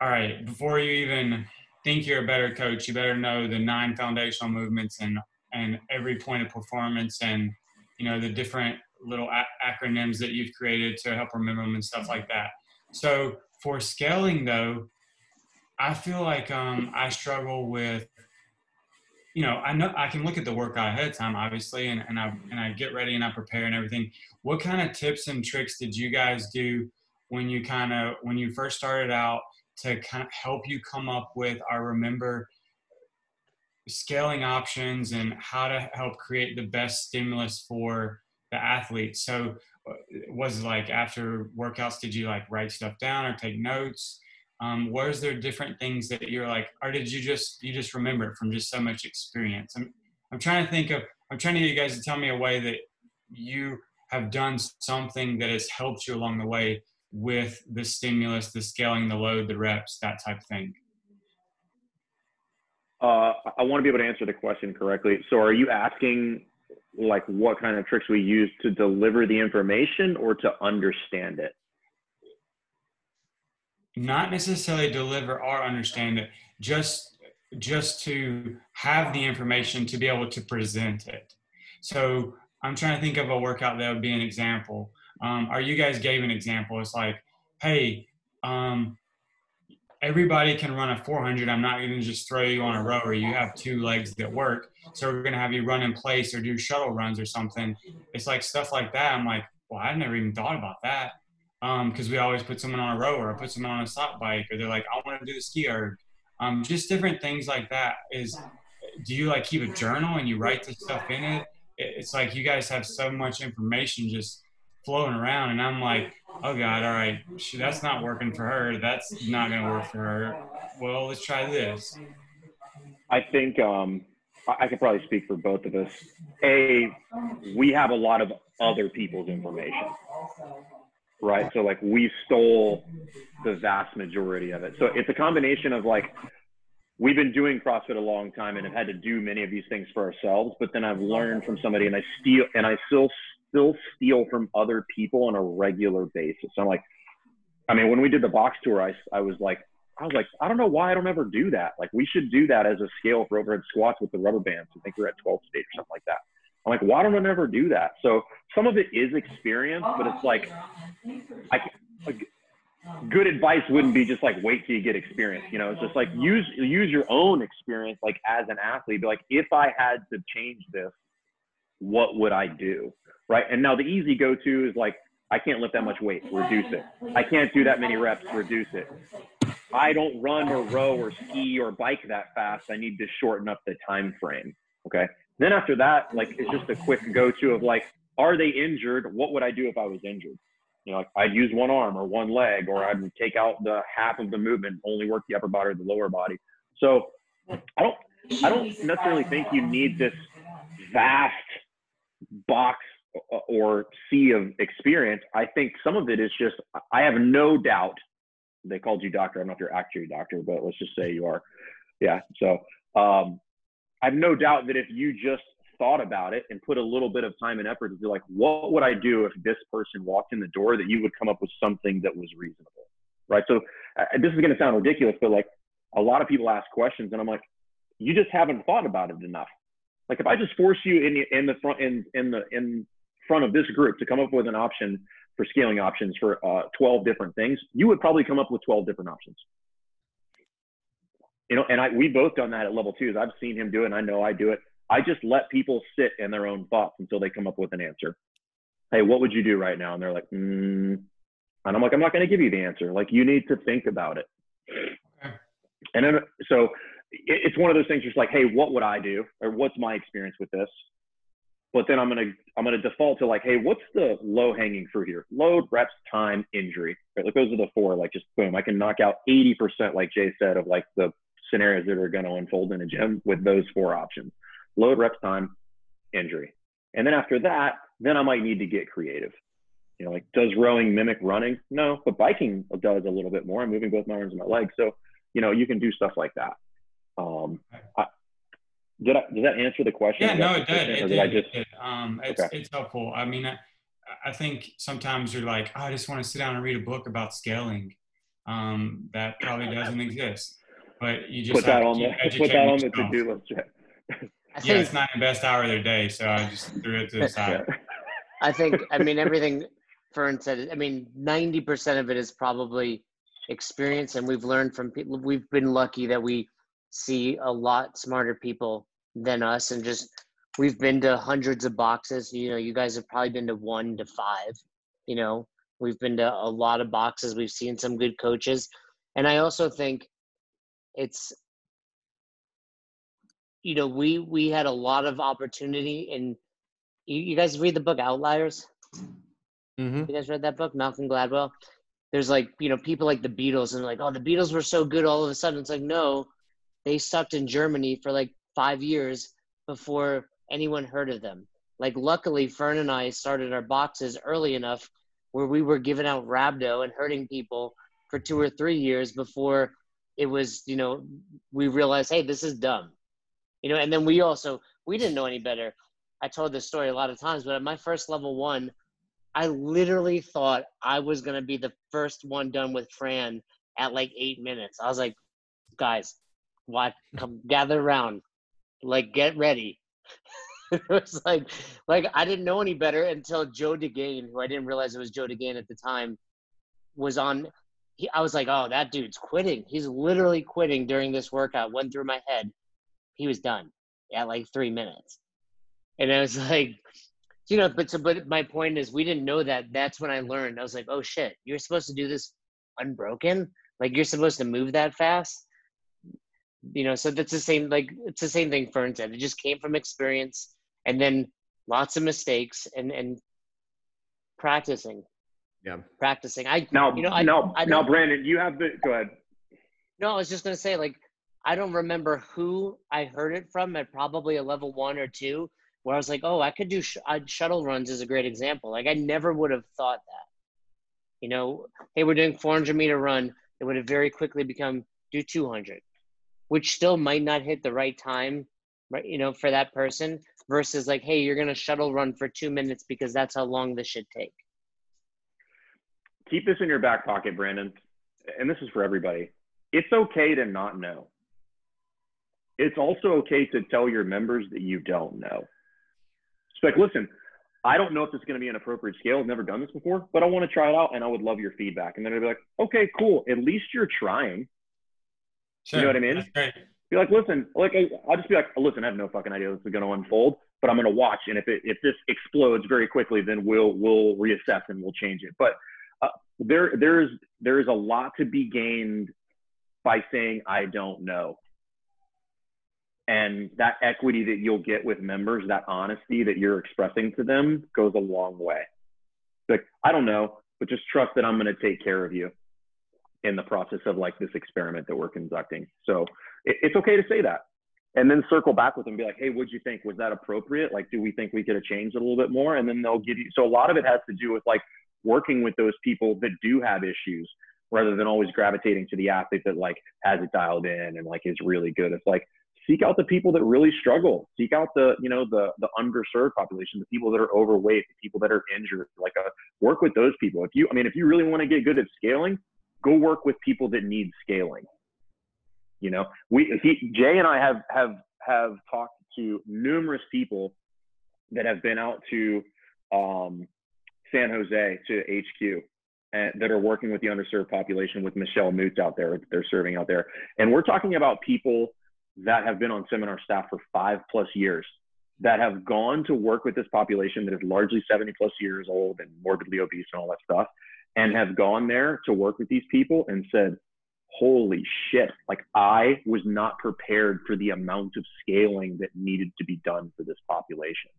all right, before you even think you're a better coach, you better know the nine foundational movements and and every point of performance and you know the different little a- acronyms that you've created to help remember them and stuff like that. So for scaling though, I feel like um, I struggle with, you know, I know I can look at the workout ahead of time, obviously, and, and I and I get ready and I prepare and everything. What kind of tips and tricks did you guys do when you kind of when you first started out to kind of help you come up with I remember scaling options and how to help create the best stimulus for the athlete. So uh, was like after workouts, did you like write stuff down or take notes? Um, was there different things that you're like, or did you just you just remember it from just so much experience? I'm I'm trying to think of I'm trying to get you guys to tell me a way that you have done something that has helped you along the way with the stimulus, the scaling, the load, the reps, that type of thing. Uh, I want to be able to answer the question correctly. So, are you asking like what kind of tricks we use to deliver the information or to understand it? Not necessarily deliver or understand it, just just to have the information to be able to present it. So I'm trying to think of a workout that would be an example. Um, or you guys gave an example. It's like, hey, um, everybody can run a 400. I'm not going to just throw you on a rower. You have two legs that work. So we're going to have you run in place or do shuttle runs or something. It's like stuff like that. I'm like, well, I've never even thought about that. Because um, we always put someone on a rower or put someone on a stop bike or they're like, I want to do the ski erg. Um, just different things like that. Is do you like keep a journal and you write the stuff in it? It's like you guys have so much information just floating around, and I'm like, oh god, all right, she, that's not working for her. That's not going to work for her. Well, let's try this. I think um, I could probably speak for both of us. A, we have a lot of other people's information, right? So like we stole the vast majority of it. So it's a combination of like we've been doing CrossFit a long time and have had to do many of these things for ourselves, but then I've learned from somebody and I steal and I still still steal from other people on a regular basis. I'm like, I mean, when we did the box tour, I, I was like, I was like, I don't know why I don't ever do that. Like, we should do that as a scale for overhead squats with the rubber bands. I think we're at 12 state or something like that. I'm like, why don't I never do that? So some of it is experience, but it's like, I, like good advice wouldn't be just like wait till you get experience. You know, it's just like use use your own experience, like as an athlete. Be like, if I had to change this, what would I do? Right? And now the easy go to is like, I can't lift that much weight, reduce it. I can't do that many reps, reduce it. I don't run or row or ski or bike that fast. I need to shorten up the time frame. Okay. Then after that, like it's just a quick go to of like, are they injured? What would I do if I was injured? You know, like I'd use one arm or one leg, or I'd take out the half of the movement, only work the upper body or the lower body. So I don't, I don't necessarily think you need this vast box or sea of experience, I think some of it is just, I have no doubt they called you doctor. I'm not your actuary doctor, but let's just say you are. Yeah. So um, I have no doubt that if you just thought about it and put a little bit of time and effort to be like, what would I do if this person walked in the door, that you would come up with something that was reasonable. Right. So uh, this is going to sound ridiculous, but like a lot of people ask questions and I'm like, you just haven't thought about it enough. Like if I just force you in the, in the front, in, in the, in front of this group to come up with an option for scaling options for uh, 12 different things, you would probably come up with 12 different options. You know, and I we both done that at level twos. I've seen him do it, and I know I do it. I just let people sit in their own thoughts until they come up with an answer. Hey, what would you do right now? And they're like, mm. and I'm like, I'm not going to give you the answer. Like, you need to think about it. Okay. And then, so it's one of those things. Just like, hey, what would I do, or what's my experience with this? But then I'm gonna I'm gonna default to like, hey, what's the low hanging fruit here? Load, reps, time, injury. Right? Like those are the four. Like just boom, I can knock out 80%, like Jay said, of like the scenarios that are gonna unfold in a gym with those four options: load, reps, time, injury. And then after that, then I might need to get creative. You know, like does rowing mimic running? No, but biking does a little bit more. I'm moving both my arms and my legs, so you know you can do stuff like that. Um, I, did, I, did that answer the question? Yeah, no, it did. It did. I just... It um, it's, okay. it's helpful. I mean, I, I think sometimes you're like, oh, I just want to sit down and read a book about scaling. Um, that probably doesn't exist. But you just put that on the put that on the to do list. yeah, it's not the best hour of their day, so I just threw it to the side. I I think, I mean, everything Fern said, I mean, 90% of it is probably experience. And we've learned from people, we've been lucky that we see a lot smarter people than us and just, we've been to hundreds of boxes. You know, you guys have probably been to one to five, you know, we've been to a lot of boxes. We've seen some good coaches. And I also think it's, you know, we, we had a lot of opportunity and you, you guys read the book Outliers? Mm-hmm. You guys read that book, Malcolm Gladwell? There's like, you know, people like the Beatles and like, oh, the Beatles were so good all of a sudden. It's like, no, they sucked in Germany for like five years before anyone heard of them. Like, luckily, Fern and I started our boxes early enough where we were giving out rhabdo and hurting people for two or three years before it was, you know, we realized, hey, this is dumb. You know, and then we also, we didn't know any better. I told this story a lot of times, but at my first level one, I literally thought I was going to be the first one done with Fran at like eight minutes. I was like, guys, what? Come gather around. Like, get ready. it was like, like I didn't know any better until Joe DeGane, who I didn't realize it was Joe DeGane at the time, was on. He, I was like, oh, that dude's quitting. He's literally quitting during this workout. Went through my head. He was done at like three minutes. And I was like, you know, but so, but my point is, we didn't know that. That's when I learned. I was like, oh shit, you're supposed to do this unbroken. Like you're supposed to move that fast. You know, so that's the same. Like it's the same thing Fern said. It just came from experience, and then lots of mistakes and and practicing. Yeah, practicing. I now, you know, I, now, I now, Brandon, you have the. Go ahead. No, I was just gonna say, like, I don't remember who I heard it from at probably a level one or two, where I was like, oh, I could do sh- I'd, shuttle runs is a great example. Like I never would have thought that. You know, hey, we're doing 400 meter run. It would have very quickly become do 200, which still might not hit the right time, right? You know, for that person versus like, hey, you're gonna shuttle run for two minutes because that's how long this should take. Keep this in your back pocket, Brandon, and this is for everybody. It's okay to not know. It's also okay to tell your members that you don't know. It's like, listen, I don't know if is going to be an appropriate scale. I've never done this before, but I want to try it out and I would love your feedback. And then I'd be like, okay, cool. At least you're trying. Sure. You know what I mean? Be like, listen, like I- I'll just be like, listen, I have no fucking idea this is going to unfold, but I'm going to watch. And if it if this explodes very quickly, then we'll we'll reassess and we'll change it. But uh, there there's there's a lot to be gained by saying I don't know and that equity that you'll get with members, that honesty that you're expressing to them goes a long way. Like, I don't know, but just trust that I'm going to take care of you in the process of like this experiment that we're conducting. So it, it's okay to say that. And then circle back with them and be like, hey, what'd you think? Was that appropriate? Like, do we think we could have changed it a little bit more? And then they'll give you, so a lot of it has to do with like working with those people that do have issues rather than always gravitating to the athlete that like has it dialed in and like is really good. It's like, seek out the people that really struggle seek out the you know the the underserved population the people that are overweight the people that are injured like uh, work with those people if you i mean if you really want to get good at scaling go work with people that need scaling. You know we he, jay and i have have have talked to numerous people that have been out to um, san jose to hq and that are working with the underserved population with michelle moots out there they're serving out there. And we're talking about people that have been on seminar staff for five plus years that have gone to work with this population that is largely 70 plus years old and morbidly obese and all that stuff and have gone there to work with these people and said holy shit like i was not prepared for the amount of scaling that needed to be done for this population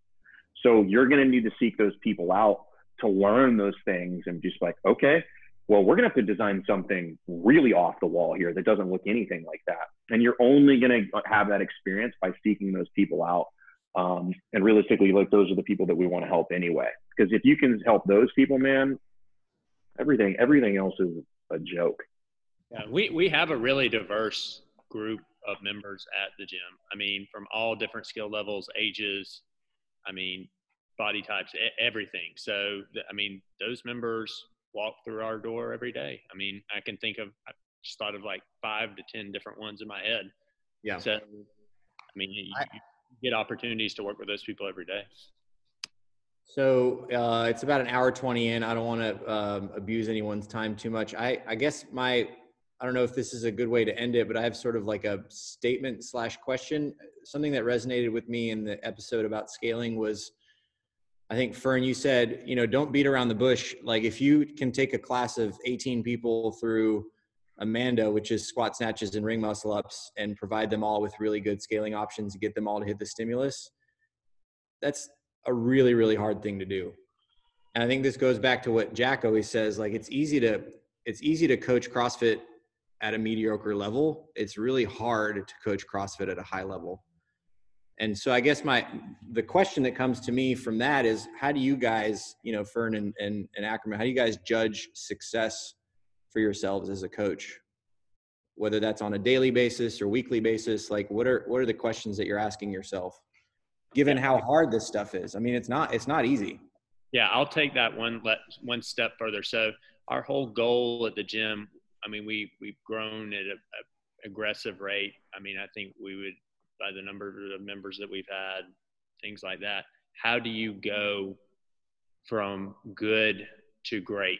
so you're going to need to seek those people out to learn those things and just like okay well, we're going to have to design something really off the wall here that doesn't look anything like that. And you're only going to have that experience by seeking those people out. Um, and realistically, like those are the people that we want to help anyway. Because if you can help those people, man, everything everything else is a joke. Yeah, we we have a really diverse group of members at the gym. I mean, from all different skill levels, ages. I mean, body types, e- everything. So, I mean, those members walk through our door every day. I mean, I can think of, I just thought of like five to 10 different ones in my head. Yeah. So, I mean, you, you get opportunities to work with those people every day. So uh, it's about an hour 20 in. I don't want to um, abuse anyone's time too much. I, I guess my, I don't know if this is a good way to end it, but I have sort of like a statement slash question. Something that resonated with me in the episode about scaling was, I think Fern, you said, you know, don't beat around the bush. Like if you can take a class of 18 people through Amanda, which is squat snatches and ring muscle ups, and provide them all with really good scaling options to get them all to hit the stimulus, that's a really, really hard thing to do. And I think this goes back to what Jack always says, like it's easy to it's easy to coach CrossFit at a mediocre level. It's really hard to coach CrossFit at a high level. And so I guess my the question that comes to me from that is how do you guys, you know, Fern and, and, and Ackerman, how do you guys judge success for yourselves as a coach? Whether that's on a daily basis or weekly basis, like what are what are the questions that you're asking yourself? Given how hard this stuff is. I mean, it's not it's not easy. Yeah, I'll take that one let one step further. So our whole goal at the gym, I mean, we we've grown at a, a aggressive rate. I mean, I think we would by the number of members that we've had, things like that. How do you go from good to great?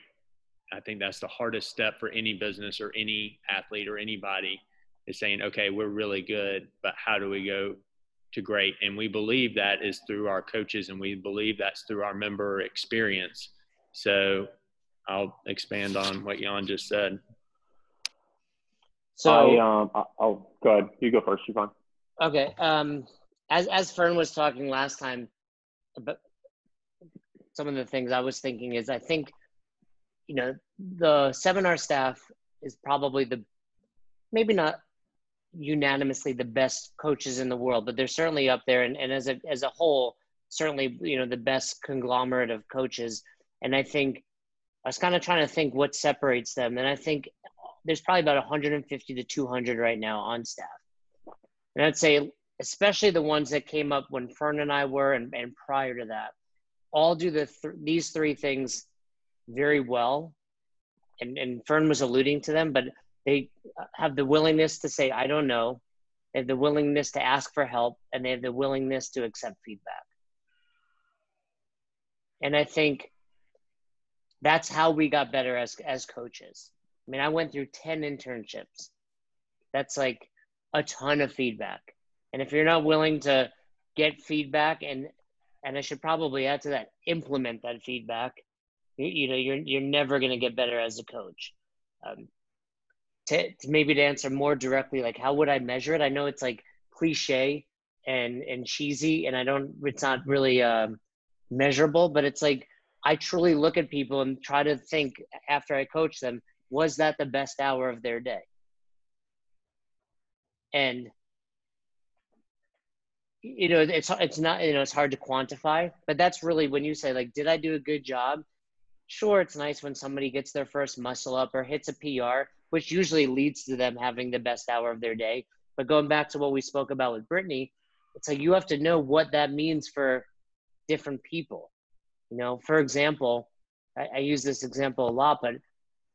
I think that's the hardest step for any business or any athlete or anybody is saying, okay, we're really good, but how do we go to great. And we believe that is through our coaches and we believe that's through our member experience. So I'll expand on what Jan just said. So I, um, I'll go ahead. You go first, Yvonne. Okay. Um, as, as Fern was talking last time, but some of the things I was thinking is I think, you know, the seminar staff is probably the, maybe not unanimously the best coaches in the world, but they're certainly up there. And, and as a as a whole, certainly you know the best conglomerate of coaches. And I think I was kind of trying to think what separates them, and I think there's probably about 150 to 200 right now on staff. And I'd say especially the ones that came up when Fern and I were, and, and prior to that, all do the th- these three things very well. And, and Fern was alluding to them, but they have the willingness to say, I don't know. They have the willingness to ask for help and they have the willingness to accept feedback. And I think that's how we got better as, as coaches. I mean, I went through 10 internships. That's like a ton of feedback. And if you're not willing to get feedback and and I should probably add to that, implement that feedback, you, you know, you're you're never going to get better as a coach. Um, to, to maybe to answer more directly, like how would I measure it? I know it's like cliche and and cheesy, and I don't. It's not really um, measurable, but it's like I truly look at people and try to think after I coach them, was that the best hour of their day? And you know, it's it's not you know it's hard to quantify, but that's really when you say like, did I do a good job? Sure, it's nice when somebody gets their first muscle up or hits a PR, which usually leads to them having the best hour of their day. But going back to what we spoke about with Brittany, it's like you have to know what that means for different people. You know, for example, I, I use this example a lot, but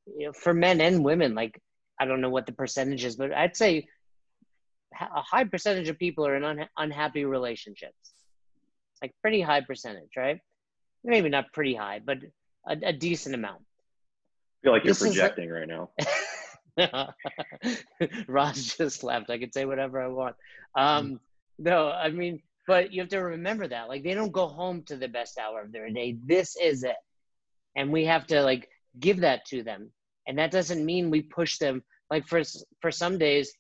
you know, for men and women, like I don't know what the percentage is, but I'd say a high percentage of people are in un- unhappy relationships. Like pretty high percentage, right? Maybe not pretty high, but a, a decent amount. I feel like you're this projecting right now. Ross just left. I could say whatever I want. Um, no, I mean, but you have to remember that. Like, they don't go home to the best hour of their day. This is it. And we have to, like, give that to them. And that doesn't mean we push them. Like, for, for some days,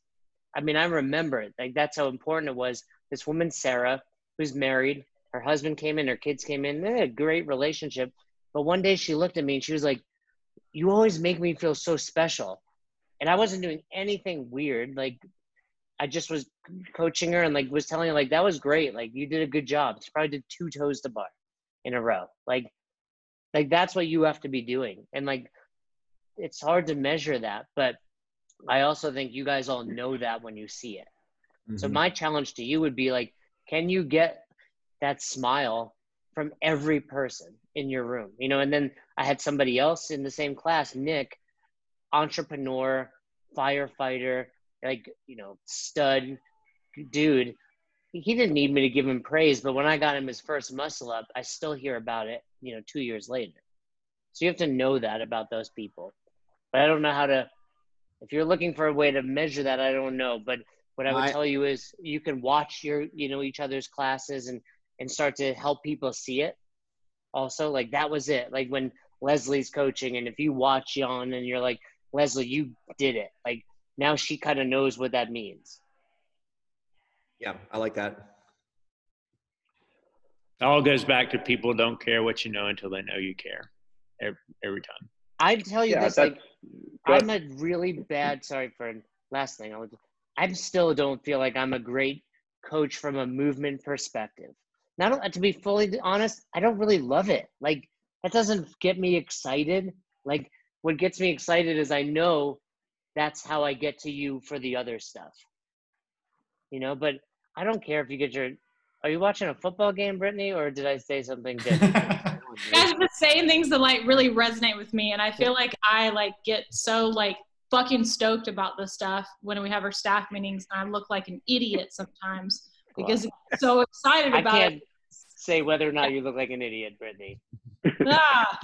I mean, I remember it. Like, that's how important it was. This woman, Sarah, who's married, her husband came in, her kids came in. They had a great relationship. But one day she looked at me and she was like, You always make me feel so special and I wasn't doing anything weird. Like I just was coaching her and like was telling her like that was great. Like you did a good job. She probably did two toes to bar in a row. Like like that's what you have to be doing. And like it's hard to measure that, but I also think you guys all know that when you see it. Mm-hmm. So my challenge to you would be like, can you get that smile from every person in your room? You know, and then I had somebody else in the same class, Nick, entrepreneur, firefighter, like, you know, stud dude. he didn't need me to give him praise, but when I got him his first muscle up, I still hear about it, you know, two years later. So you have to know that about those people. But I don't know how to. If you're looking for a way to measure that, I don't know. But what I would I- tell you is you can watch your, you know, each other's classes and and start to help people see it. Also, like that was it. Like when Leslie's coaching, and if you watch Jan and you're like, Leslie, you did it. Like now she kind of knows what that means. Yeah, I like that. It all goes back to people don't care what you know until they know you care. Every, every time. I tell you Yeah, this, that's like go I'm a really bad. Sorry for last thing. I would. I still don't feel like I'm a great coach from a movement perspective. Not to be fully honest, I don't really love it. Like that doesn't get me excited. Like what gets me excited is I know that's how I get to you for the other stuff. You know, but I don't care if you get your. Are you watching a football game, Brittany, or did I say something different? You guys been saying things that like really resonate with me, and I feel like I like get so like fucking stoked about this stuff when we have our staff meetings, and I look like an idiot sometimes because I'm so excited I about can't it. say whether or not you look like an idiot, Brittany. Ah,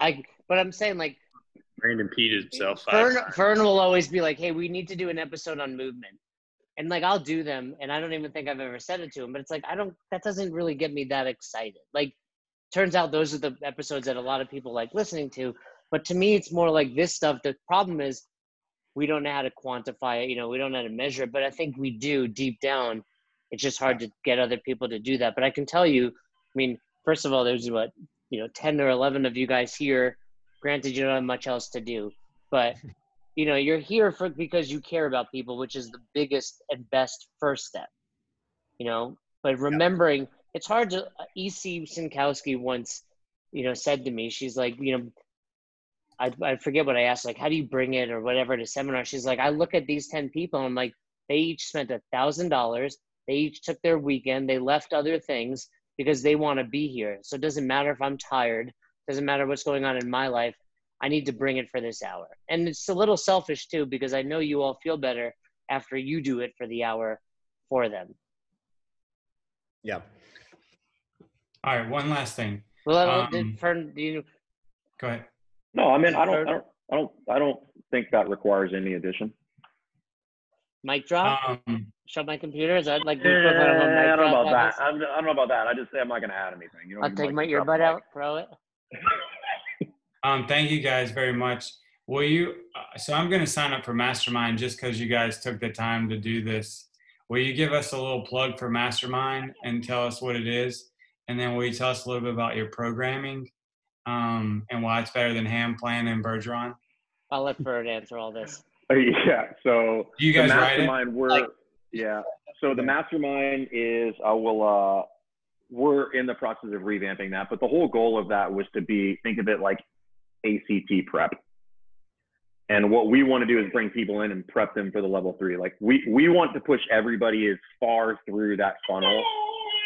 I, but I'm saying like Brandon peed himself. Fern. Fern will always be like, "Hey, we need to do an episode on movement," and like I'll do them, and I don't even think I've ever said it to him. But it's like I don't. That doesn't really get me that excited. Like, turns out those are the episodes that a lot of people like listening to. But to me, it's more like this stuff. The problem is we don't know how to quantify it. You know, we don't know how to measure it. But I think we do deep down. It's just hard to get other people to do that. But I can tell you, I mean, first of all, there's what you know, ten or eleven of you guys here. Granted, you don't have much else to do, but you know, you're here for because you care about people, which is the biggest and best first step. You know, but remembering it's hard to. Uh, E.C. Synkowski once, you know, said to me, she's like, you know, I I forget what I asked, like, how do you bring it or whatever to seminar? She's like, I look at these ten people, I'm like, they each spent a thousand dollars. They each took their weekend. They left other things because they want to be here. So it doesn't matter if I'm tired. Doesn't matter what's going on in my life. I need to bring it for this hour. And it's a little selfish too because I know you all feel better after you do it for the hour for them. Yeah. All right, one last thing. Well, Um, did Fern, do you Go ahead. No, I mean I don't, I don't, I don't, I don't think that requires any addition. mic drop? Um, Show my computer? Is that like the Yeah, equivalent of a mic I don't know about that. That I'm, I don't know about that. I just say I'm not going to add anything. You know, I'll take my earbud out, throw it. Um, thank you guys very much. Will you? Uh, so I'm going to sign up for Mastermind just because you guys took the time to do this. Will you give us a little plug for Mastermind and tell us what it is, and then will you tell us a little bit about your programming, um, and why it's better than Ham Plan and Bergeron? I'll let Fern answer all this. yeah. So Do you the guys write it? mastermind, we're Like- yeah. So the mastermind is I will uh we're in the process of revamping that, but the whole goal of that was to be think of it like ACT prep. And what we want to do is bring people in and prep them for the level three. Like we we want to push everybody as far through that funnel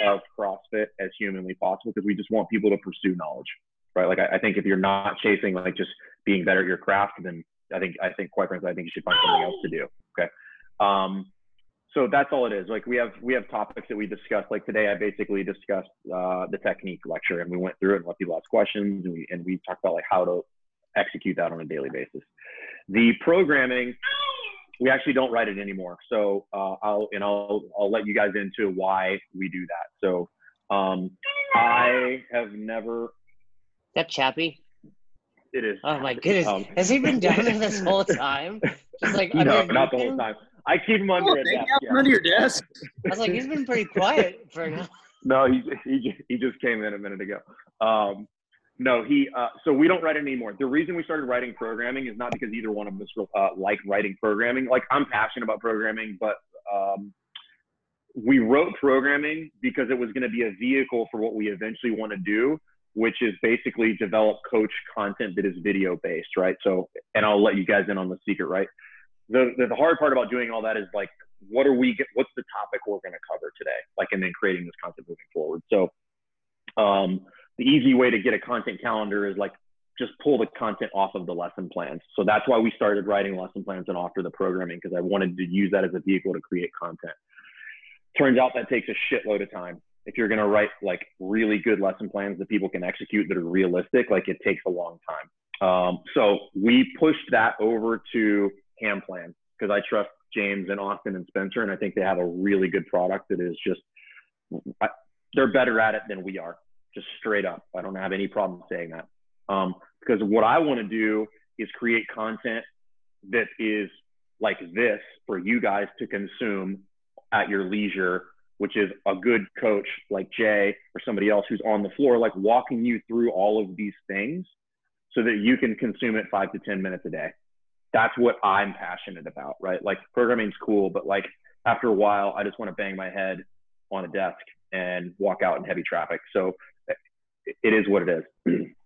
of CrossFit as humanly possible because we just want people to pursue knowledge, right? Like I, I think if you're not chasing like just being better at your craft, then I think I think quite frankly I think you should find something else to do. Okay. Um, so that's all it is. Like we have we have topics that we discussed. Like today, I basically discussed uh, the technique lecture, and we went through it and let people ask questions, and we and we talked about like how to execute that on a daily basis. The programming, we actually don't write it anymore. So uh, I'll and I'll I'll let you guys into why we do that. So um, I have never. That Chappie? It is. Oh my goodness. Um, Has he been down there this whole time? Just like no, not the whole time. I keep him under Oh, a desk. out yeah. under your desk. I was like, he's been pretty quiet for now. No, he he he just came in a minute ago. Um, no, he. Uh, so we don't write it anymore. The reason we started writing programming is not because either one of us uh, like writing programming. Like I'm passionate about programming, but um, we wrote programming because it was going to be a vehicle for what we eventually want to do, which is basically develop coach content that is video based, right? So, and I'll let you guys in on the secret, right? The, the, hard part about doing all that is like, what are we, get, what's the topic we're going to cover today? Like, and then creating this content moving forward. So, um, the easy way to get a content calendar is like just pull the content off of the lesson plans. So that's why we started writing lesson plans and after the programming because I wanted to use that as a vehicle to create content. turns out that takes a shitload of time. If you're going to write like really good lesson plans that people can execute that are realistic, like it takes a long time. Um, so we pushed that over to Hamplan because I trust James and Austin and Spencer, and I think they have a really good product that is just I, they're better at it than we are, just straight up. I don't have any problem saying that. Um, because what I want to do is create content that is like this for you guys to consume at your leisure, which is a good coach like Jay or somebody else who's on the floor, like walking you through all of these things so that you can consume it five to 10 minutes a day. That's what I'm passionate about, right? Like programming's cool, but like after a while, I just want to bang my head on a desk and walk out in heavy traffic. So it is what it is.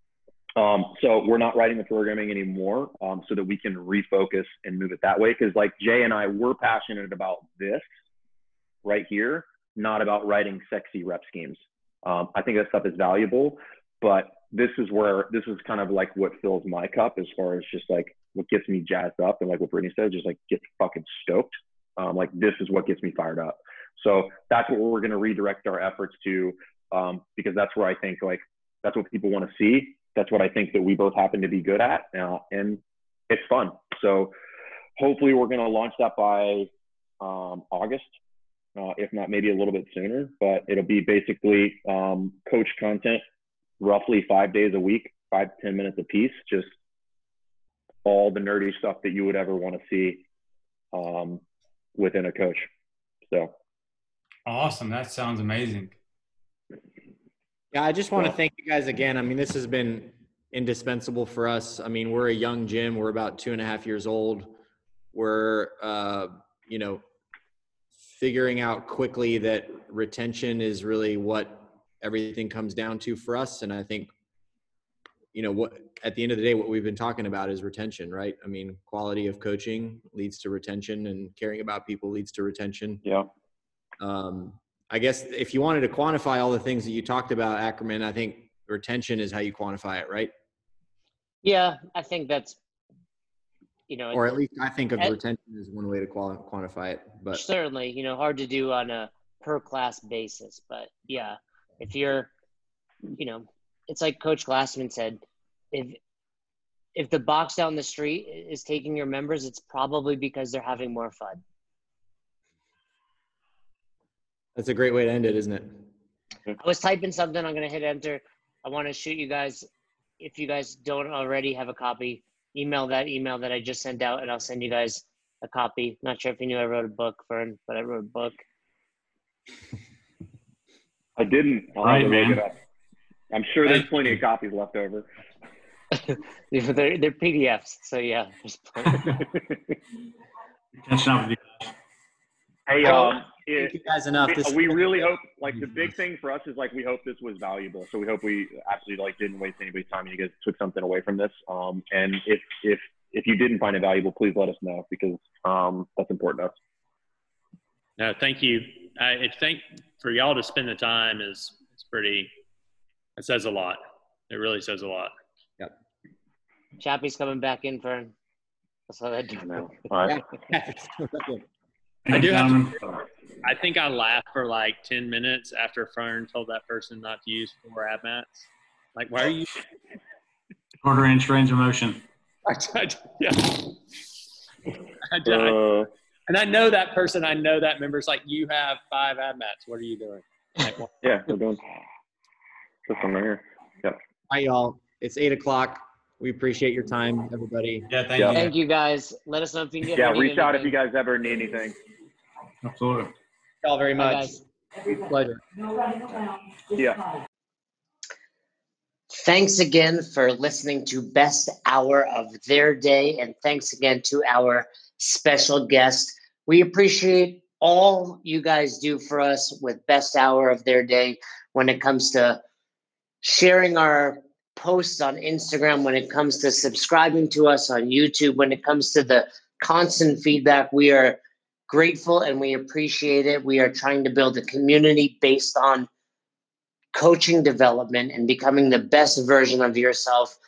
Um, so we're not writing the programming anymore um, so that we can refocus and move it that way. Because like Jay and I, we're passionate about this right here, not about writing sexy rep schemes. Um, I think that stuff is valuable, but this is where this is kind of like what fills my cup as far as just like what gets me jazzed up and like what Brittany said, just like get fucking stoked. Um, like this is what gets me fired up. So that's what we're going to redirect our efforts to um, because that's where I think like that's what people want to see that's what I think that we both happen to be good at, uh, and it's fun. So hopefully we're going to launch that by um, August, uh, if not maybe a little bit sooner. But it'll be basically um, coach content, roughly five days a week, five to ten minutes a piece, just all the nerdy stuff that you would ever want to see um, within a coach. So awesome! That sounds amazing. Yeah, I just want to thank you guys again. I mean, this has been indispensable for us. I mean, we're a young gym. We're about two and a half years old. We're, uh, you know, figuring out quickly that retention is really what everything comes down to for us. And I think, you know, what at the end of the day, what we've been talking about is retention, right? I mean, quality of coaching leads to retention, and caring about people leads to retention. Yeah. Um, I guess if you wanted to quantify all the things that you talked about, Ackerman, I think retention is how you quantify it, right? Yeah, I think that's, you know, or at least I think of at, retention as one way to quantify it. But certainly, you know, hard to do on a per class basis. But yeah, if you're, you know, it's like Coach Glassman said, if if the box down the street is taking your members, it's probably because they're having more fun. That's a great way to end it, isn't it? I was typing something. I'm gonna hit enter. I want to shoot you guys. If you guys don't already have a copy, email that email that I just sent out, and I'll send you guys a copy. Not sure if you knew I wrote a book, Fern, but I wrote a book. I didn't. I'll right, man. I'm sure there's plenty of copies left over. they're, they're PDFs, so yeah. Catching up with you. Hey, um, it, Thank you guys enough. We, this we really hope, like, the big thing for us is like we hope this was valuable. So we hope we absolutely like didn't waste anybody's time and you guys took something away from this. Um, and if if if you didn't find it valuable, please let us know because um, that's important to us. No, thank you. I think for y'all to spend the time is it's pretty. It says a lot. It really says a lot. Yep. Chappie's coming back in for. That's what I do now. All right. I do have to, I think I laughed for like 10 minutes after Fern told that person not to use four ab mats. Like, why are you? Quarter inch range of motion. I, I, yeah. I, uh, and I know that person. I know that member's like, you have five ab mats. What are you doing? Like, yeah, we're doing this one right here. Yep. Hi, y'all. It's eight o'clock. We appreciate your time, everybody. Yeah, thank yeah. you. Thank you, guys. Let us know if you can get. Yeah, reach out if you guys ever need anything. Absolutely. Y'all very much. Pleasure. Yeah. Thanks again for listening to Best Hour of Their Day. And thanks again to our special guest. We appreciate all you guys do for us with Best Hour of Their Day when it comes to sharing our posts on Instagram, when it comes to subscribing to us on YouTube, when it comes to the constant feedback. We are grateful and we appreciate it. We are trying to build a community based on coaching development and becoming the best version of yourself.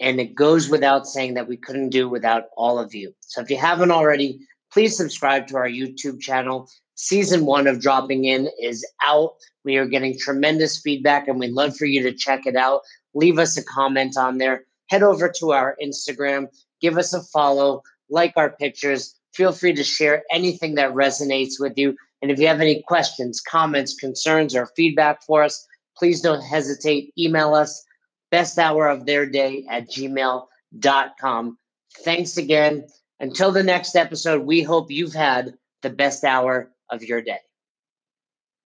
And it goes without saying that we couldn't do without all of you. So if you haven't already, please subscribe to our YouTube channel. Season one of Dropping In is out. We are getting tremendous feedback and we'd love for you to check it out. Leave us a comment on there. Head over to our Instagram, give us a follow, like our pictures. Feel free to share anything that resonates with you. And if you have any questions, comments, concerns, or feedback for us, please don't hesitate. Email us best hour of their day at gmail.com. Thanks again. Until the next episode, we hope you've had the best hour of your day.